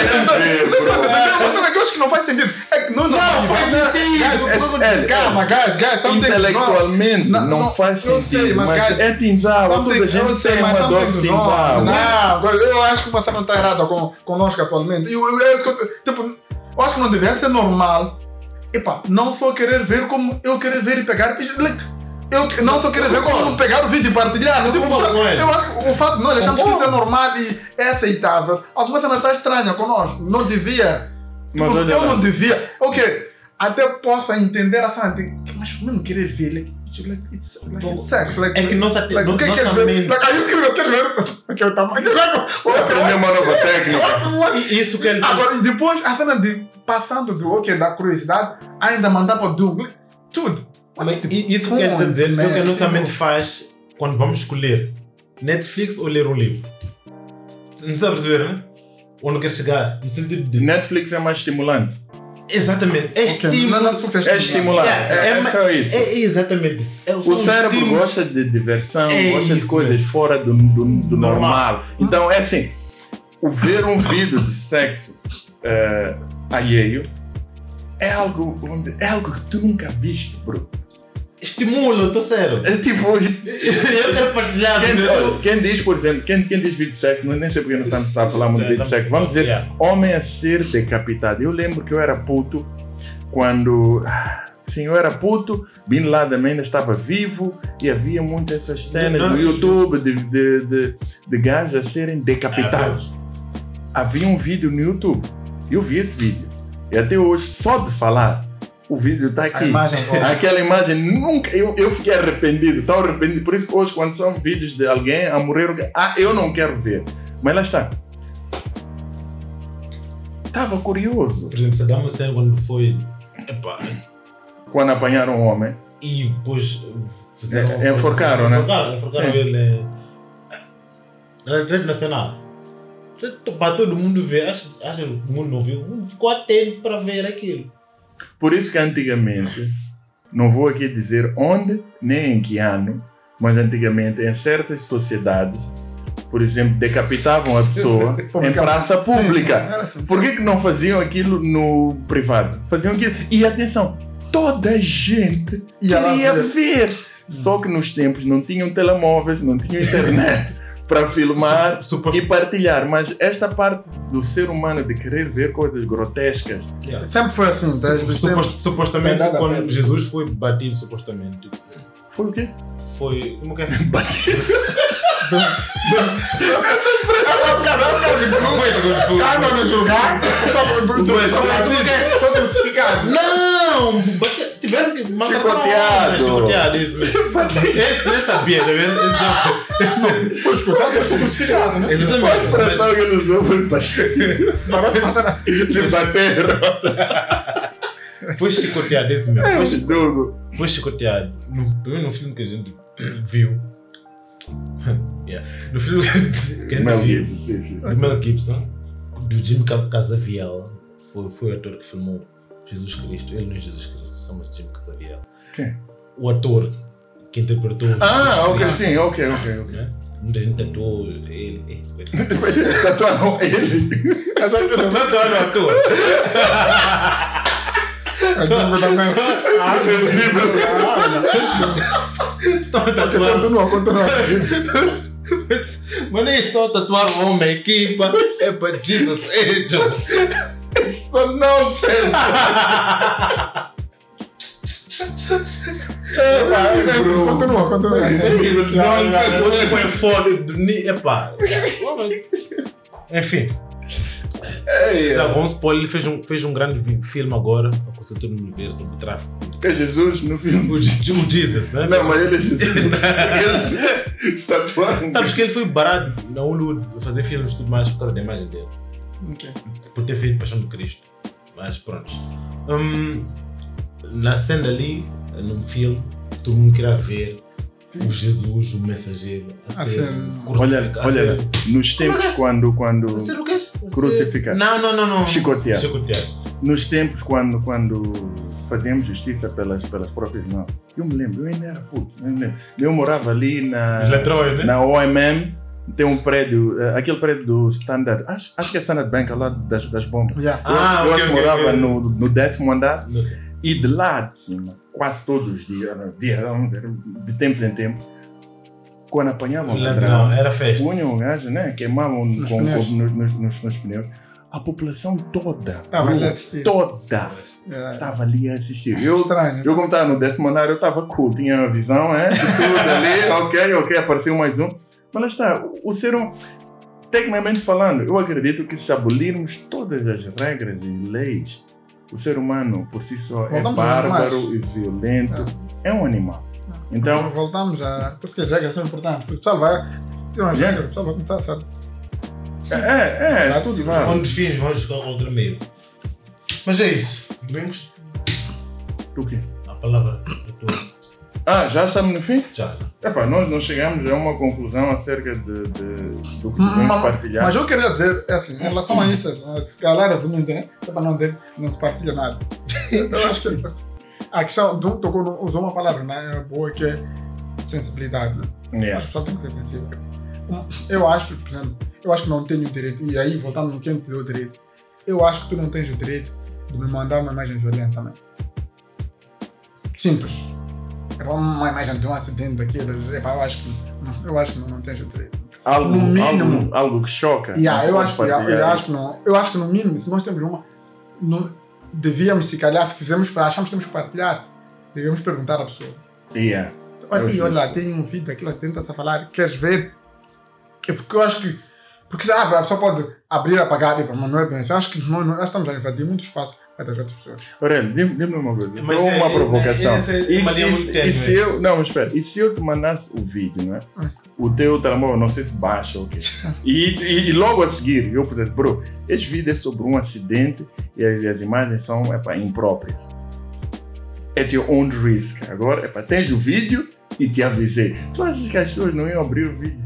Speaker 1: Quero ver,
Speaker 3: Você
Speaker 1: bro.
Speaker 3: entendendo? Mas Eu acho que não faz sentido. É que não, não,
Speaker 1: Não, faz sentido.
Speaker 3: Calma, guys, guys.
Speaker 1: Intelectualmente
Speaker 3: Não,
Speaker 1: não,
Speaker 3: não,
Speaker 1: faz
Speaker 3: eu
Speaker 1: sentido,
Speaker 3: sei, mas,
Speaker 1: é tinzal. Toda
Speaker 3: Something-
Speaker 1: a gente
Speaker 3: eu sei,
Speaker 1: tem
Speaker 3: mas
Speaker 1: uma
Speaker 3: something's
Speaker 1: de tinzal.
Speaker 3: Não, eu acho que o passado não está errado com, conosco atualmente. Eu, eu, eu, eu- tipo, eu acho que não deveria ser normal. Epa, não só querer ver como eu querer ver e pegar. Eu não só querer ver como pegar o vídeo e partilhar. Tipo, eu acho que o fato de nós achamos que isso é normal e é aceitável. Alguma coisa não está estranha conosco. Não devia.
Speaker 1: Mas
Speaker 3: Tipo, eu não devia. Ok, até posso entender assim, de- mas mesmo querer ver, like, it's, like, it's sex. Like,
Speaker 2: É que nós até.
Speaker 3: like, o que é que queres ver? Queres ver? Ok, o tamanho.
Speaker 1: Vou aprender uma nova técnica.
Speaker 2: E Isso que ele.
Speaker 3: Agora, depois a cena de passando do ok, da curiosidade, ainda mandar para o Doug. Tudo.
Speaker 2: Mas isso
Speaker 3: point,
Speaker 2: quer dizer
Speaker 3: man?
Speaker 2: é o que a nossa mente faz quando vamos escolher Netflix ou ler um livro. Não está a perceber, né? Onde quer chegar? No sentido de.
Speaker 1: Netflix é mais estimulante.
Speaker 2: Exatamente. É estímulo.
Speaker 3: Netflix
Speaker 1: É estimulante.
Speaker 2: Yeah,
Speaker 1: É,
Speaker 2: é
Speaker 1: é
Speaker 2: ma-
Speaker 1: só isso.
Speaker 2: É exatamente isso. É,
Speaker 1: O cérebro
Speaker 2: estímulos.
Speaker 1: gosta de diversão,
Speaker 2: É
Speaker 1: gosta de coisas
Speaker 2: mesmo.
Speaker 1: fora do, do, do normal.
Speaker 2: Normal.
Speaker 1: Então, é assim: o ver um vídeo de sexo eh, alheio é algo, é algo que tu nunca viste, bro.
Speaker 2: Estimulam o teu cérebro.
Speaker 1: É tipo,
Speaker 2: Eu quero partilhar.
Speaker 1: quem, olha, quem diz, por exemplo, quem, quem diz vídeo de sexo, não- nem sei porque não estamos a falar muito de vídeo de sexo, vamos dizer,
Speaker 2: Yeah.
Speaker 1: homem a ser decapitado. Eu lembro que eu era puto quando. Sim, eu era puto, Bin Laden ainda estava vivo e havia muitas essas cenas no YouTube de, de, de, de gajos a serem decapitados. Havia um vídeo no YouTube, eu vi esse vídeo. E até hoje, só de falar, o vídeo está aqui.
Speaker 3: Imagem.
Speaker 1: Aquela imagem nunca. Eu, eu fiquei arrependido, tão arrependido. Por isso que hoje, quando são vídeos de alguém a morrer, eu- ah, eu não quero ver. Mas lá está. Estava curioso
Speaker 2: Por exemplo, Saddam Hussein quando foi. Epá,
Speaker 1: quando apanharam o homem.
Speaker 2: e depois fizeram.
Speaker 1: É, enforcaram, né?
Speaker 2: Enforcaram, enforcaram
Speaker 1: Sim.
Speaker 2: ele. é, Na rede nacional. Para todo mundo ver, acho, acho que o mundo não viu, ficou atento para ver aquilo.
Speaker 1: Por isso que antigamente, não vou aqui dizer onde nem em que ano, mas antigamente em certas sociedades, por exemplo, decapitavam a pessoa em praça pública.
Speaker 3: Assim,
Speaker 1: Por que, que não faziam aquilo no privado? Faziam aquilo. E atenção, toda a gente
Speaker 3: Ia
Speaker 1: queria
Speaker 3: ver.
Speaker 1: Só que nos tempos não tinham telemóveis, não tinham internet para filmar
Speaker 2: Supo-
Speaker 1: e partilhar. Mas esta parte do ser humano de querer ver coisas grotescas.
Speaker 2: Yeah.
Speaker 3: Sempre foi assim, desde os
Speaker 2: Supos-
Speaker 3: tempos.
Speaker 2: supostamente, quando. Jesus foi batido, supostamente,
Speaker 1: Foi o quê?
Speaker 2: Foi. Como que é?
Speaker 3: Calma no julgar, só foi crucificado.
Speaker 2: Não! bate- Tiveram que mandar
Speaker 1: Chicoteado.
Speaker 2: Chicoteado, isso mesmo. Esse eu sabia, tá vendo? Esse já foi.
Speaker 3: Foi escutado, mas foi crucificado, né?
Speaker 1: A
Speaker 2: Exatamente.
Speaker 1: expressão que ele usou foi bater.
Speaker 3: Barato matar.
Speaker 1: Lhe bateram.
Speaker 2: Mas Foi chicoteado, esse mesmo. Foi, chi-
Speaker 1: Duro.
Speaker 2: foi chicoteado. No, primeiro no filme que a gente viu. Yeah. No filme gente
Speaker 1: Mel. Gibson, sim, sim.
Speaker 2: do Mel Gibson, do Jim Ca- Casaviel, foi, foi o ator que filmou Jesus Cristo. Ele não é Jesus Cristo, somos Jim Casaviel.
Speaker 1: Quem?
Speaker 2: O ator que interpretou Jesus
Speaker 1: Ah, ok,
Speaker 2: Cristo,
Speaker 1: sim, ok, ok, ok.
Speaker 2: né? Muita gente tatuou ele. ele- ele.
Speaker 1: Tatuaram ele.
Speaker 2: Tatuaram o ator.
Speaker 3: A gente também.
Speaker 2: Estão a tatuar.
Speaker 3: Continua, continua.
Speaker 2: Mas nem estão a tatuar o homem, a equipa. É para Jesus Angels.
Speaker 1: Não sei.
Speaker 3: Continua, continua.
Speaker 2: Hoje foi fora do ni- Enfim. Já bom spoiler, ele fez um, fez um grande filme agora, a consulta no universo, sobre o tráfico.
Speaker 1: É Jesus no filme.
Speaker 2: O, Je- o Jesus, né?
Speaker 1: Não, mas ele é Jesus. Ele se tatuaram.
Speaker 2: Sabes que ele foi barato na Hollywood a fazer filmes e tudo mais por causa da imagem dele.
Speaker 3: Ok.
Speaker 2: Por ter feito Paixão de Cristo. Mas pronto. Hum, na cena ali, num filme, todo mundo queria ver
Speaker 3: Sim.
Speaker 2: o Jesus, o mensageiro, a
Speaker 3: A
Speaker 2: ser
Speaker 3: ser-
Speaker 1: Olha, olha,
Speaker 2: ser-
Speaker 1: nos tempos quando, quando
Speaker 2: a ser o quê? A ser-
Speaker 1: Crucificado.
Speaker 2: Não, não, não, não.
Speaker 1: Chicoteado.
Speaker 2: Chicoteado.
Speaker 1: nos tempos quando, quando fazíamos justiça pelas, pelas próprias mãos, eu me lembro, eu ainda era puto, eu me lembro. Eu morava ali na,
Speaker 2: né?
Speaker 1: na OMM, tem um prédio, eh, aquele prédio do Standard, acho, acho que é Standard Bank, ao lado das, das bombas.
Speaker 3: Yeah.
Speaker 1: Eu,
Speaker 2: Ah,
Speaker 1: eu
Speaker 2: ok,
Speaker 1: acho que
Speaker 2: ok,
Speaker 1: morava
Speaker 2: ok.
Speaker 1: No, no décimo andar
Speaker 2: Ok.
Speaker 1: E de lá de cima, quase todos os dias, de tempos em tempos, quando apanhavam um
Speaker 2: Ladrão, era festa.
Speaker 1: punham o gajo, né? Queimavam
Speaker 3: Nos
Speaker 1: com,
Speaker 3: pneus.
Speaker 1: com- nos, nos- nos- nos pneus. A população toda,
Speaker 3: Estava ali assistir.
Speaker 1: toda,
Speaker 3: Yeah.
Speaker 1: estava ali a assistir. Eu,
Speaker 3: Estranho.
Speaker 1: eu como estava no décimo andar, eu estava cool, tinha a visão, é? De tudo ali, ok, ok, apareceu mais um. Mas lá está, o- o ser um. Tecnicamente falando, eu acredito que se abolirmos todas as regras e leis, o ser humano por si só é
Speaker 3: Voltamos aos
Speaker 1: bárbaro e violento,
Speaker 3: Ah.
Speaker 1: é um animal.
Speaker 3: Então,
Speaker 1: Então,
Speaker 3: voltamos a. Por isso que as regras são importantes. Porque o pessoal vai. Tem umas regras, o pessoal vai começar a saber.
Speaker 1: é, é, é
Speaker 3: Dá
Speaker 1: tudo vale.
Speaker 2: Quando os fins vão jogar contra meio. Mas é isso. Domingos,
Speaker 1: O quê?
Speaker 2: a palavra é tua.
Speaker 1: Ah, já estamos no fim?
Speaker 2: Já.
Speaker 1: Epá, nós não chegamos a uma conclusão acerca de, de- do que devemos
Speaker 3: mas-
Speaker 1: partilhar.
Speaker 3: Mas eu queria dizer, é assim, em relação a isso, assim, se calhar resumindo, né? Só para não dizer que não se partilha nada. Eu acho que a questão, do, tocou, usou uma palavra, né? Boa que é sensibilidade. Né?
Speaker 1: Yeah.
Speaker 3: Acho que o pessoal tem que ser sensível. Eu acho, por exemplo, eu acho que não tenho o direito, e aí voltando no quem te deu o direito, eu acho que tu não tens o direito de me mandar uma imagem violenta também. Simples. Uma imagem de um acidente epá, eu acho que eu acho que não, não tens o direito.
Speaker 1: Algo,
Speaker 3: No mínimo.
Speaker 1: algo, algo que choca.
Speaker 3: Yeah, eu, acho, que- eu, eu acho que não. Eu acho que no mínimo, se nós temos uma. no- devíamos, se calhar, se quisermos, achamos que temos que partilhar, devíamos perguntar à pessoa.
Speaker 1: Yeah.
Speaker 3: Olha, e olha lá,
Speaker 1: justo.
Speaker 3: tem um vídeo daquilo acidente, a falar, queres ver? É porque eu acho que. Porque sabe, a pessoa pode abrir, apagar, e, mas não é bem. Eu acho que nós, nós estamos a invadir muito espaço para das outras pessoas.
Speaker 1: Aurélio, dê-me uma coisa.
Speaker 2: Mas
Speaker 1: Só
Speaker 2: é-
Speaker 1: uma
Speaker 2: é-
Speaker 1: provocação.
Speaker 2: essa é
Speaker 1: e,
Speaker 2: uma linha
Speaker 1: e- e se eu. Não, espera. E se eu te mandasse o vídeo, não é?
Speaker 3: Hum.
Speaker 1: O teu telemóvel, não sei se baixa ou o quê. E, e, logo a seguir, eu pusesse, bro, este vídeo é sobre um acidente e as, as imagens são epá, impróprias. At your own risk. Agora, epá, tens o vídeo e te avisei. Tu achas que as pessoas não iam abrir o vídeo?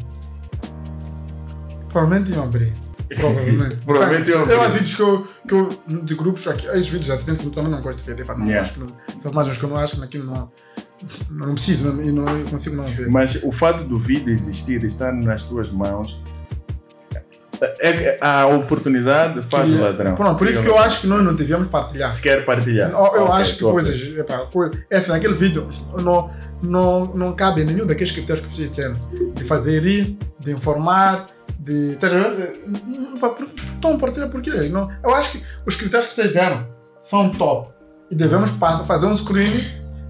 Speaker 3: Provavelmente iam abrir. Provavelmente.
Speaker 1: Provavelmente iam
Speaker 3: Eu há vídeos que eu, que eu de grupos, aqui, esses vídeos que eu também não gosto de ver. Epá, não,
Speaker 1: Yeah.
Speaker 3: acho que não, são imagens que eu não acho que naquilo não. Não preciso não, e não eu consigo não ver.
Speaker 1: Mas o fato do vídeo existir estar nas tuas mãos, é, é- a oportunidade faz o ladrão.
Speaker 3: Pronto, por isso que eu acho que nós não devíamos partilhar.
Speaker 1: Se quer partilhar.
Speaker 3: Eu, eu
Speaker 1: Ok,
Speaker 3: acho que
Speaker 1: a
Speaker 3: coisas.
Speaker 1: ver.
Speaker 3: Epá, coi- é assim, naquele vídeo não, não, não cabe nenhum daqueles critérios que vocês disseram. De fazer ir, de informar, de. Estás a ver? Por- Estão a partilhar por quê? Não, eu acho que os critérios que vocês deram são top. E devemos pa- fazer um screening,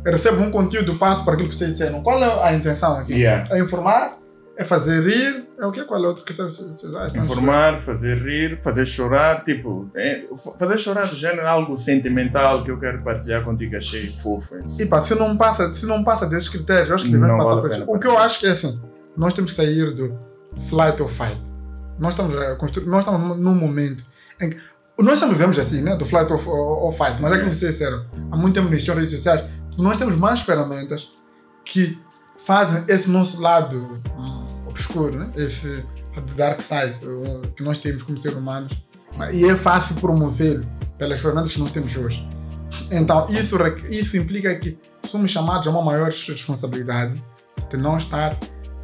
Speaker 3: recebe um conteúdo, passo para aquilo que vocês disseram. Qual é a intenção aqui?
Speaker 1: Yeah.
Speaker 3: É informar? É fazer rir? É o quê? Qual é o outro critério que vocês acham?
Speaker 1: Informar, fazer rir, fazer chorar, tipo, é, fazer chorar do género é algo sentimental que eu quero partilhar contigo, achei fofo. é
Speaker 3: E pá, se não passa, se não passa desses critérios, eu acho que devemos
Speaker 1: Não
Speaker 3: passar
Speaker 1: vale a
Speaker 3: por
Speaker 1: pena
Speaker 3: isso. O que eu acho que é assim, nós temos que sair do flight or fight. Nós estamos a construir, nós estamos num momento em que nós sempre vemos assim, né, do flight or, or, or fight, mas é que vocês disseram, há muito tempo nas redes sociais, nós temos mais ferramentas que fazem esse nosso lado obscuro, né, esse dark side uh, que nós temos como seres humanos, e é fácil promovê-lo pelas ferramentas que nós temos hoje. Então, isso, isso implica que somos chamados a uma maior responsabilidade de não estar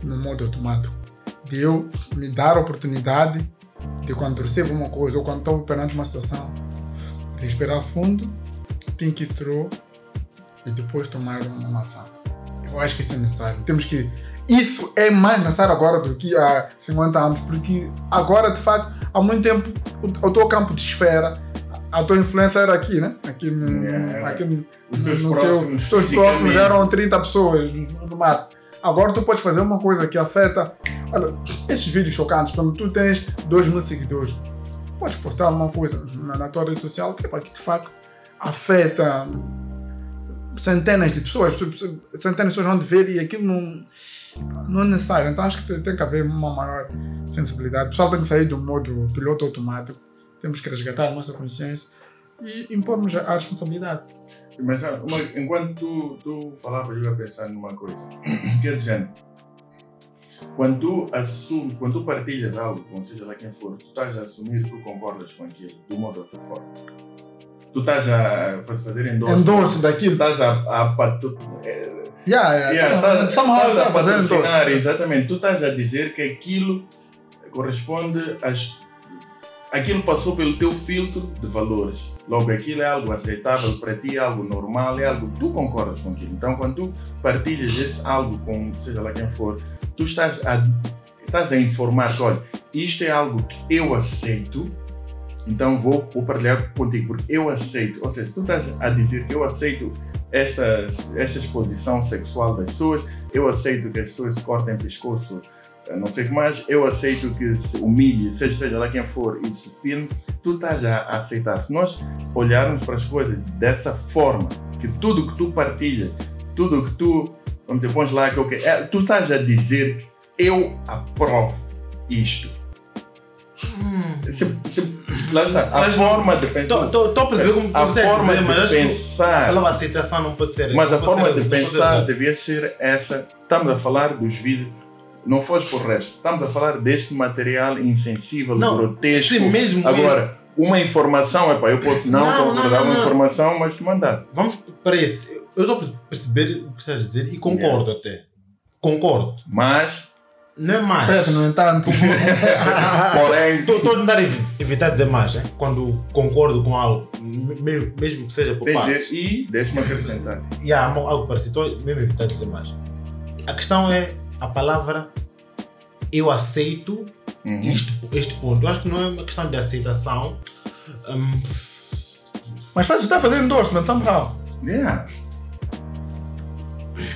Speaker 3: no modo automático. De eu me dar a oportunidade de quando recebo uma coisa ou quando estou perante uma situação, de esperar fundo, think it through e depois tomar uma ação. Eu acho que isso é necessário. Temos que. Isso é mais necessário agora do que há 50 anos, porque agora, de facto, há muito tempo o, o teu campo de esfera, a tua influência era aqui, né? Aqui no.
Speaker 1: Yeah.
Speaker 3: Aqui no
Speaker 1: Os teus
Speaker 3: no
Speaker 1: próximos.
Speaker 3: os teus próximos eram 30 pessoas no máximo. Agora tu podes fazer uma coisa que afeta. Olha, esses vídeos chocantes, quando tu tens 2 mil seguidores, podes postar uma coisa na, na tua rede social que, que de facto afeta centenas de pessoas, centenas de pessoas vão te ver e aquilo não, não é necessário. Então acho que tem, que haver uma maior sensibilidade. O pessoal tem que sair do modo piloto automático. Temos que resgatar a nossa consciência e impormos a, responsabilidade.
Speaker 1: Mas ah, enquanto tu, tu falavas, eu ia pensar numa coisa. Que é do género. Quando tu assumes, quando tu partilhas algo, com seja lá quem for, tu estás a assumir que tu concordas com aquilo, de uma ou outra forma. Tu estás a fa- fazer endorse.
Speaker 3: Endorse
Speaker 1: Tu
Speaker 3: daquilo.
Speaker 1: estás a, a patu- eh,
Speaker 3: Yeah, yeah.
Speaker 1: yeah, estás, estás a
Speaker 3: tá
Speaker 1: patrocinar, exatamente. Tu estás a dizer que aquilo corresponde às. Aquilo passou pelo teu filtro de valores. Logo, aquilo é algo aceitável para ti, é algo normal, é algo. Tu concordas com aquilo. Então, quando tu partilhas esse algo com seja lá quem for, tu estás a, estás a informar que, olha, isto é algo que eu aceito, então vou, vou partilhar contigo, porque eu aceito. Ou seja, tu estás a dizer que eu aceito esta, esta exposição sexual das pessoas, eu aceito que as pessoas cortem pescoço, não sei o que mais, eu aceito que se humilhe, seja, seja lá quem for, e se filme, tu estás a aceitar. Se nós olharmos para as coisas dessa forma, que tudo que tu partilhas, tudo que tu, vamos dizer, pões lá, que ok, é, tu estás a dizer que eu aprovo isto. Se, se, lá está, a
Speaker 2: Mas-
Speaker 1: forma de pensar.
Speaker 2: Estou a perceber como
Speaker 1: A forma
Speaker 2: dizer, mas
Speaker 1: de pensar.
Speaker 2: aquela aceitação não pode ser.
Speaker 1: Mas a forma
Speaker 2: ser-
Speaker 1: de pensar
Speaker 2: ser.
Speaker 1: devia ser essa. Estamos a falar dos vídeos, não foge por resto. Estamos a falar deste material insensível,
Speaker 2: Não,
Speaker 1: grotesco.
Speaker 2: Sim, mesmo
Speaker 1: Agora,
Speaker 2: isso.
Speaker 1: uma informação, epá, eu posso não,
Speaker 2: Não, não,
Speaker 1: concordar
Speaker 2: não,
Speaker 1: uma
Speaker 2: não.
Speaker 1: informação, mas te mandar.
Speaker 2: Vamos para esse. Eu estou a perceber o que estás a dizer e concordo até. Concordo.
Speaker 1: Mas
Speaker 2: Não é mais.
Speaker 3: Parece, no entanto.
Speaker 1: Porém,
Speaker 2: Estou a tentar evi- evitar dizer mais, né? Quando concordo com algo, me- mesmo, que seja por
Speaker 1: tem
Speaker 2: partes.
Speaker 1: dizer, e deixa-me acrescentar.
Speaker 2: E há algo parecido, estou mesmo a evitar dizer mais. A questão é a palavra eu aceito
Speaker 1: Uhum.
Speaker 2: este, este ponto. Eu acho que não é uma questão de aceitação. Hum,
Speaker 3: Mas faz, está a fazer endorsement somehow.
Speaker 1: Yeah.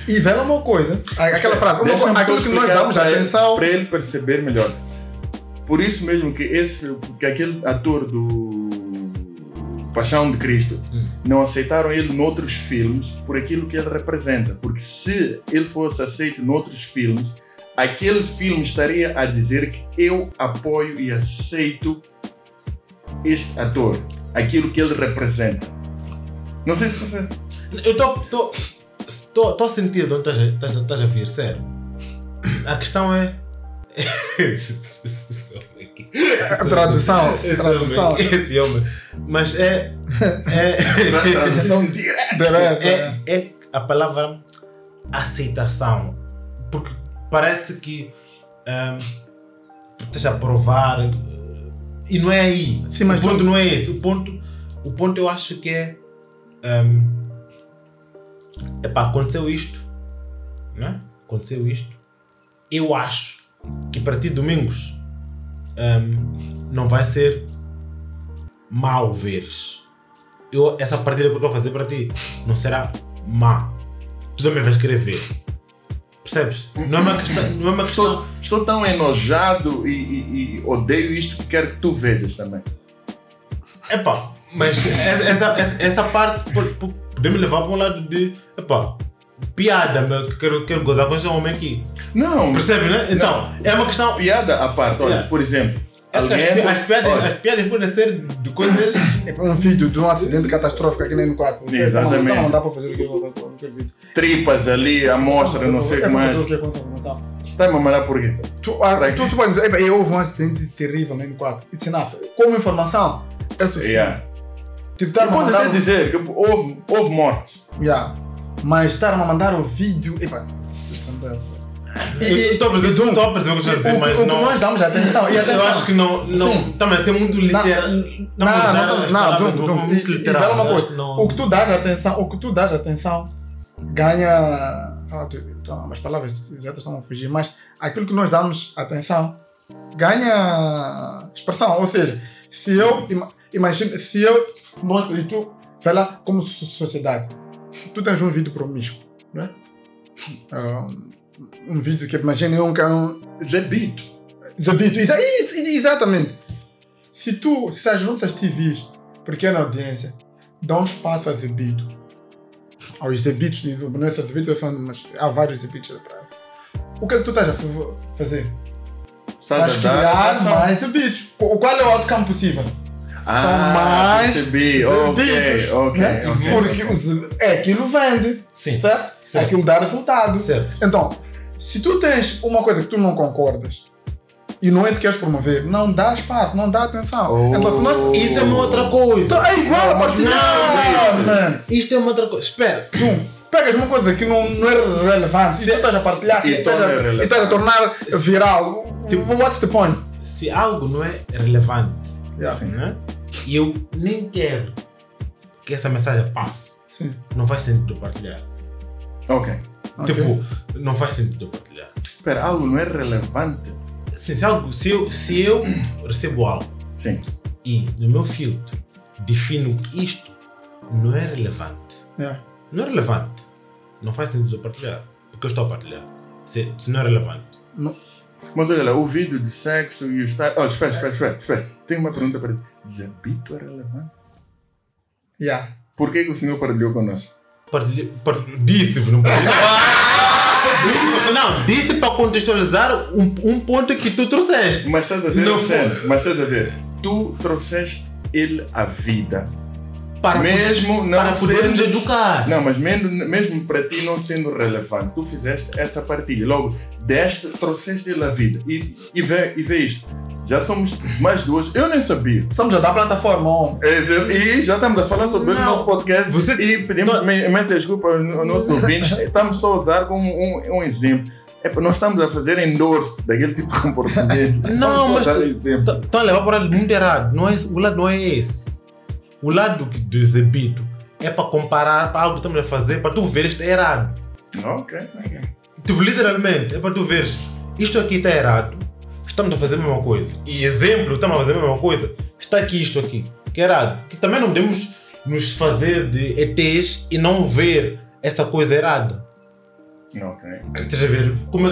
Speaker 3: E vela uma coisa. Aquela frase. Uma coisa, aquilo que nós damos
Speaker 1: para ele-
Speaker 3: atenção.
Speaker 1: Para ele perceber melhor. Por isso mesmo que esse, que aquele ator do Paixão de Cristo
Speaker 2: Hum.
Speaker 1: não aceitaram ele noutros filmes por aquilo que ele representa. Porque se ele fosse aceito noutros filmes, aquele filme estaria a dizer que eu apoio e aceito este ator, aquilo que ele representa. Não sei se você.
Speaker 2: eu estou estou a sentir de onde estás a- estás a- estás a vir, sério. A questão é.
Speaker 3: A tradução.
Speaker 2: Esse
Speaker 3: Tradução.
Speaker 2: homem, esse homem. Mas é. É,
Speaker 1: Tradução direta.
Speaker 3: Direto.
Speaker 2: é, é a palavra aceitação. Porque parece que hum, estás a provar. eh, E não é aí.
Speaker 3: Sim, mas
Speaker 2: o ponto
Speaker 3: tu-
Speaker 2: não é esse. O ponto, o ponto eu acho que é. hum, epá, aconteceu isto. Né? Aconteceu isto. Eu acho que para ti, domingos, hum, não vai ser mal veres. Eu, essa partida que eu estou a fazer para ti não será má. Tu também vais querer ver. Percebes? Não é uma questão. Não é uma questão
Speaker 1: Estou, estou tão enojado e, e- e odeio isto que quero que tu vejas também.
Speaker 2: Epá, mas essa, essa, essa- parte po- po- podemos levar para um lado de. Epá, piada, que quero, quero gozar com esse homem aqui.
Speaker 1: Não,
Speaker 2: Percebe, né? Então, é uma questão.
Speaker 1: piada à parte. Olha,
Speaker 2: Yeah.
Speaker 1: por exemplo, alguém
Speaker 2: as, piadas,
Speaker 1: olha,
Speaker 2: as piadas podem ser de coisas.
Speaker 3: É um vídeo de um acidente catastrófico aqui nem no 4. Você,
Speaker 1: Exatamente.
Speaker 3: Não, não dá para fazer aquilo, aquele vídeo.
Speaker 1: tripas ali, amostra, não sei o
Speaker 3: é
Speaker 1: que
Speaker 3: para
Speaker 1: mais.
Speaker 3: fazer o que com essa informação.
Speaker 1: Está-me a mandar por quê?
Speaker 3: Tu, ah,
Speaker 1: Pra
Speaker 3: tu
Speaker 1: quê?
Speaker 3: supondo dizer, "Epá, eu houve um acidente terrível no N4. It's enough. Como informação, é suficiente.
Speaker 1: Yeah.
Speaker 3: Tipo, a
Speaker 1: Pode
Speaker 3: mandar.
Speaker 1: até dizer que houve, houve mortes.
Speaker 3: Yeah. Mas estar a mandar o vídeo. Epá, isso não.
Speaker 2: Eu Estou a perceber o que estás a dizer,
Speaker 3: o,
Speaker 2: mas
Speaker 3: o que
Speaker 2: não.
Speaker 3: nós damos atenção. E
Speaker 2: Eu
Speaker 3: atenção.
Speaker 2: acho que não. não. Está a ser muito literal.
Speaker 3: Não, não, não, não, Dum, Dum, e, e fala uma coisa. O que tu dás atenção, o que tu dás atenção ganha. Ah, então, as palavras exatas estão a fugir, mas aquilo que nós damos atenção ganha expressão. Ou seja, se eu ima- imagina, se eu, nós e tu, lá como so- sociedade, tu tens um vídeo promíscuo, né? Ah, um vídeo que imagina um, um,
Speaker 1: Zebito.
Speaker 3: Zabito, exa isso, exatamente. Se tu, se as nossas TVs, pequena audiência, dão espaço a Zabito, aos Zabitos, não é só Zabito, são, mas há vários Zabitos da praia. O que é que tu estás a fa- fazer?
Speaker 1: Estás a dar
Speaker 3: criar
Speaker 1: atenção.
Speaker 3: mais Zabitos. Qual qual é o outcome possível?
Speaker 1: Ah,
Speaker 3: mais
Speaker 1: percebi. Ok,
Speaker 3: Zabitos,
Speaker 1: ok,
Speaker 3: né?
Speaker 1: ok.
Speaker 3: Porque o Z- é aquilo vende,
Speaker 2: Sim.
Speaker 3: certo?
Speaker 2: Certo.
Speaker 3: Aquilo dá resultado.
Speaker 2: Certo.
Speaker 3: Então, se tu tens uma coisa que tu não concordas e não é isso que queres promover, não dá espaço, não dá atenção.
Speaker 1: Oh.
Speaker 3: Então, se nós.
Speaker 2: Isso é uma outra coisa.
Speaker 3: Então, é igual,
Speaker 1: não, isso.
Speaker 3: mano.
Speaker 2: Isto é uma outra coisa. Espera.
Speaker 3: Pegas uma coisa que não, não é relevante e tu estás a partilhar
Speaker 1: E
Speaker 3: e estás a, e estás a tornar viral.
Speaker 2: Tipo-
Speaker 3: What's the point?
Speaker 2: Se algo não é relevante,
Speaker 3: Yeah.
Speaker 2: Né? e eu nem quero que essa mensagem passe,
Speaker 3: Sim.
Speaker 2: não faz sentido partilhar.
Speaker 1: Ok.
Speaker 3: Ok.
Speaker 2: Tipo, não faz sentido eu partilhar.
Speaker 1: Espera, algo não é relevante?
Speaker 2: Sim, se, algo, se, eu, se eu recebo algo
Speaker 1: Sim.
Speaker 2: e no meu filtro defino que isto não é relevante,
Speaker 3: Yeah.
Speaker 2: não é relevante, não faz sentido eu partilhar. Porque eu estou a partilhar. Se, se não é relevante.
Speaker 1: Mas olha lá, o vídeo de sexo e os tais. Oh, espera, espera, espera, espera. Tenho uma pergunta para ti. Zabito é relevante?
Speaker 3: Yeah.
Speaker 1: Por que, que o senhor partilhou connosco?
Speaker 2: Disse-vos, não partilhei. Disse- Não, disse para contextualizar um, um ponto que tu trouxeste.
Speaker 1: Mas estás a ver
Speaker 2: Não?
Speaker 1: Mas estás a ver? Tu trouxeste ele à vida.
Speaker 2: Para,
Speaker 1: Mesmo não
Speaker 2: para podermos
Speaker 1: sendo.
Speaker 2: educar.
Speaker 1: Não, mas mesmo, mesmo para ti não sendo relevante, tu fizeste essa partilha. Logo, deste, trouxeste ele à vida. E, e, vê, e vê isto. Já somos mais duas. Eu nem sabia.
Speaker 3: Estamos a dar plataforma, homem.
Speaker 1: É, E já estamos a falar sobre o
Speaker 2: Não.
Speaker 1: nosso podcast
Speaker 2: Você-
Speaker 1: e pedimos
Speaker 2: Não.
Speaker 1: imensa desculpa aos nossos ouvintes. Estamos só a usar como um, um exemplo. Epa, nós estamos a fazer endorse daquele tipo de comportamento.
Speaker 2: Não, mas
Speaker 1: só dar
Speaker 2: tu-
Speaker 1: exemplo.
Speaker 2: Estão a levar para o lado muito errado. Não é, o lado não é esse. O lado que- do exibido é para comparar para algo que estamos a fazer, para tu veres que está errado.
Speaker 1: Ok.
Speaker 2: Tipo, literalmente, é para tu veres. Isto aqui está errado. Estamos a fazer a mesma coisa. E exemplo, estamos a fazer a mesma coisa. Está aqui isto aqui, que errado. Que também não podemos nos fazer de ETs e não ver essa coisa errada.
Speaker 1: Ok.
Speaker 2: Estás a ver? Como,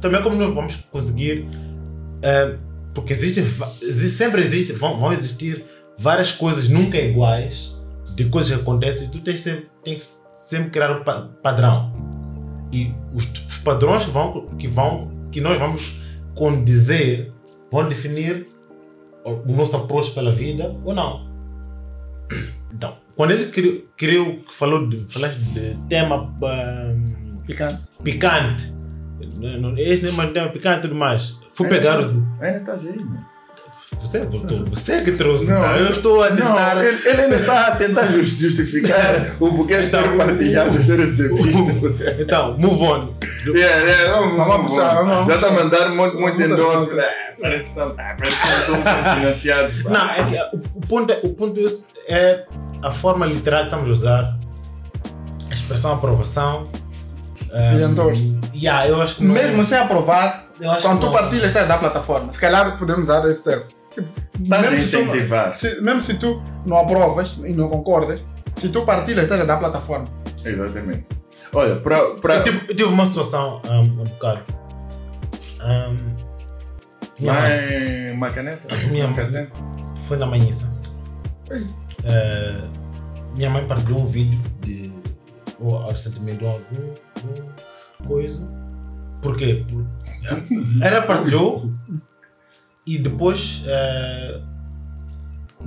Speaker 2: também como nós vamos conseguir. eh, porque existe, va- exi- sempre existe, vão, vão existir várias coisas nunca iguais de coisas que acontecem e tu tens sempre, tens que sempre criar um pa- padrão. E os, os padrões que vão, que vão que nós vamos condizer vão definir o, nosso approach pela vida ou não. Então, quando ele criou, criou falou de, falaste de tema. ah,
Speaker 3: Picante.
Speaker 2: picante. Não- não- Este nem mais tema picante e tudo mais. Fui pegar
Speaker 1: tá-
Speaker 2: os.
Speaker 1: Ainda estás aí, mano.
Speaker 2: Você botou, você que trouxe.
Speaker 1: Não,
Speaker 2: tá? eu estou a tentar.
Speaker 1: Não, ele, ele ainda está a tentar jus- justificar o porquê de ter
Speaker 2: Então,
Speaker 1: partilhado ser exibido.
Speaker 2: Então, move on.
Speaker 1: Yeah, yeah, vamos,
Speaker 3: Vamos
Speaker 1: vamos,
Speaker 3: puxar, vamos.
Speaker 1: Já está a mandar muito, muito
Speaker 3: puxar.
Speaker 1: Ah, Parece que nós somos financiados.
Speaker 2: Não, é que o, ponto, é, o ponto é a forma literal que estamos a usar. A expressão aprovação.
Speaker 3: E
Speaker 2: um,
Speaker 3: endorse.
Speaker 2: Yeah, eu acho que
Speaker 3: Mesmo sem aprovar,
Speaker 2: eu acho
Speaker 3: quando tu
Speaker 2: não.
Speaker 3: partilhas, estás da plataforma. Se calhar podemos usar esse termo. Tipo,
Speaker 1: Estás a
Speaker 3: mesmo se tu-
Speaker 1: incentivar.
Speaker 3: se- mesmo se tu não aprovas e não concordas, se tu partilhas, estás a dar plataforma.
Speaker 1: Exatamente. Olha, para.
Speaker 2: Eu tive, eu tive uma situação um, um bocado. Um, minha
Speaker 1: lá
Speaker 2: mãe
Speaker 1: em Macaneta?
Speaker 2: Minha.
Speaker 1: Macaneta?
Speaker 2: foi na manhissa.
Speaker 1: Ei.
Speaker 2: Eh, minha mãe partilhou um vídeo de ou recentemente de algum algum coisa. Por quê? Por, ela partilhou e depois eh,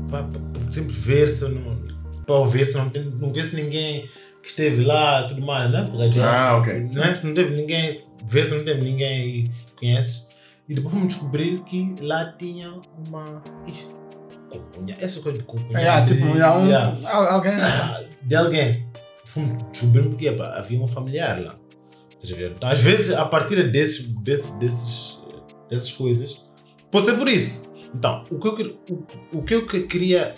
Speaker 2: para sempre ver se não para ouvir se não tem não conhece ninguém que esteve lá e tudo mais, né? Porque
Speaker 1: Ah, ok.
Speaker 2: né? Se não teve ninguém, ver se não teve ninguém que conhece. E depois vamos descobrir que lá tinha uma. Ixi, cunha. Essa coisa de cunha.
Speaker 3: É,
Speaker 2: de,
Speaker 3: tipo, é um,
Speaker 2: yeah,
Speaker 3: al- alguém.
Speaker 2: de alguém. Fomos descobrir porque epá, havia um familiar lá. Então, às vezes, a partir desses, desses, desses, dessas coisas, pode ser por isso. Então, o que eu, o, o que eu que- queria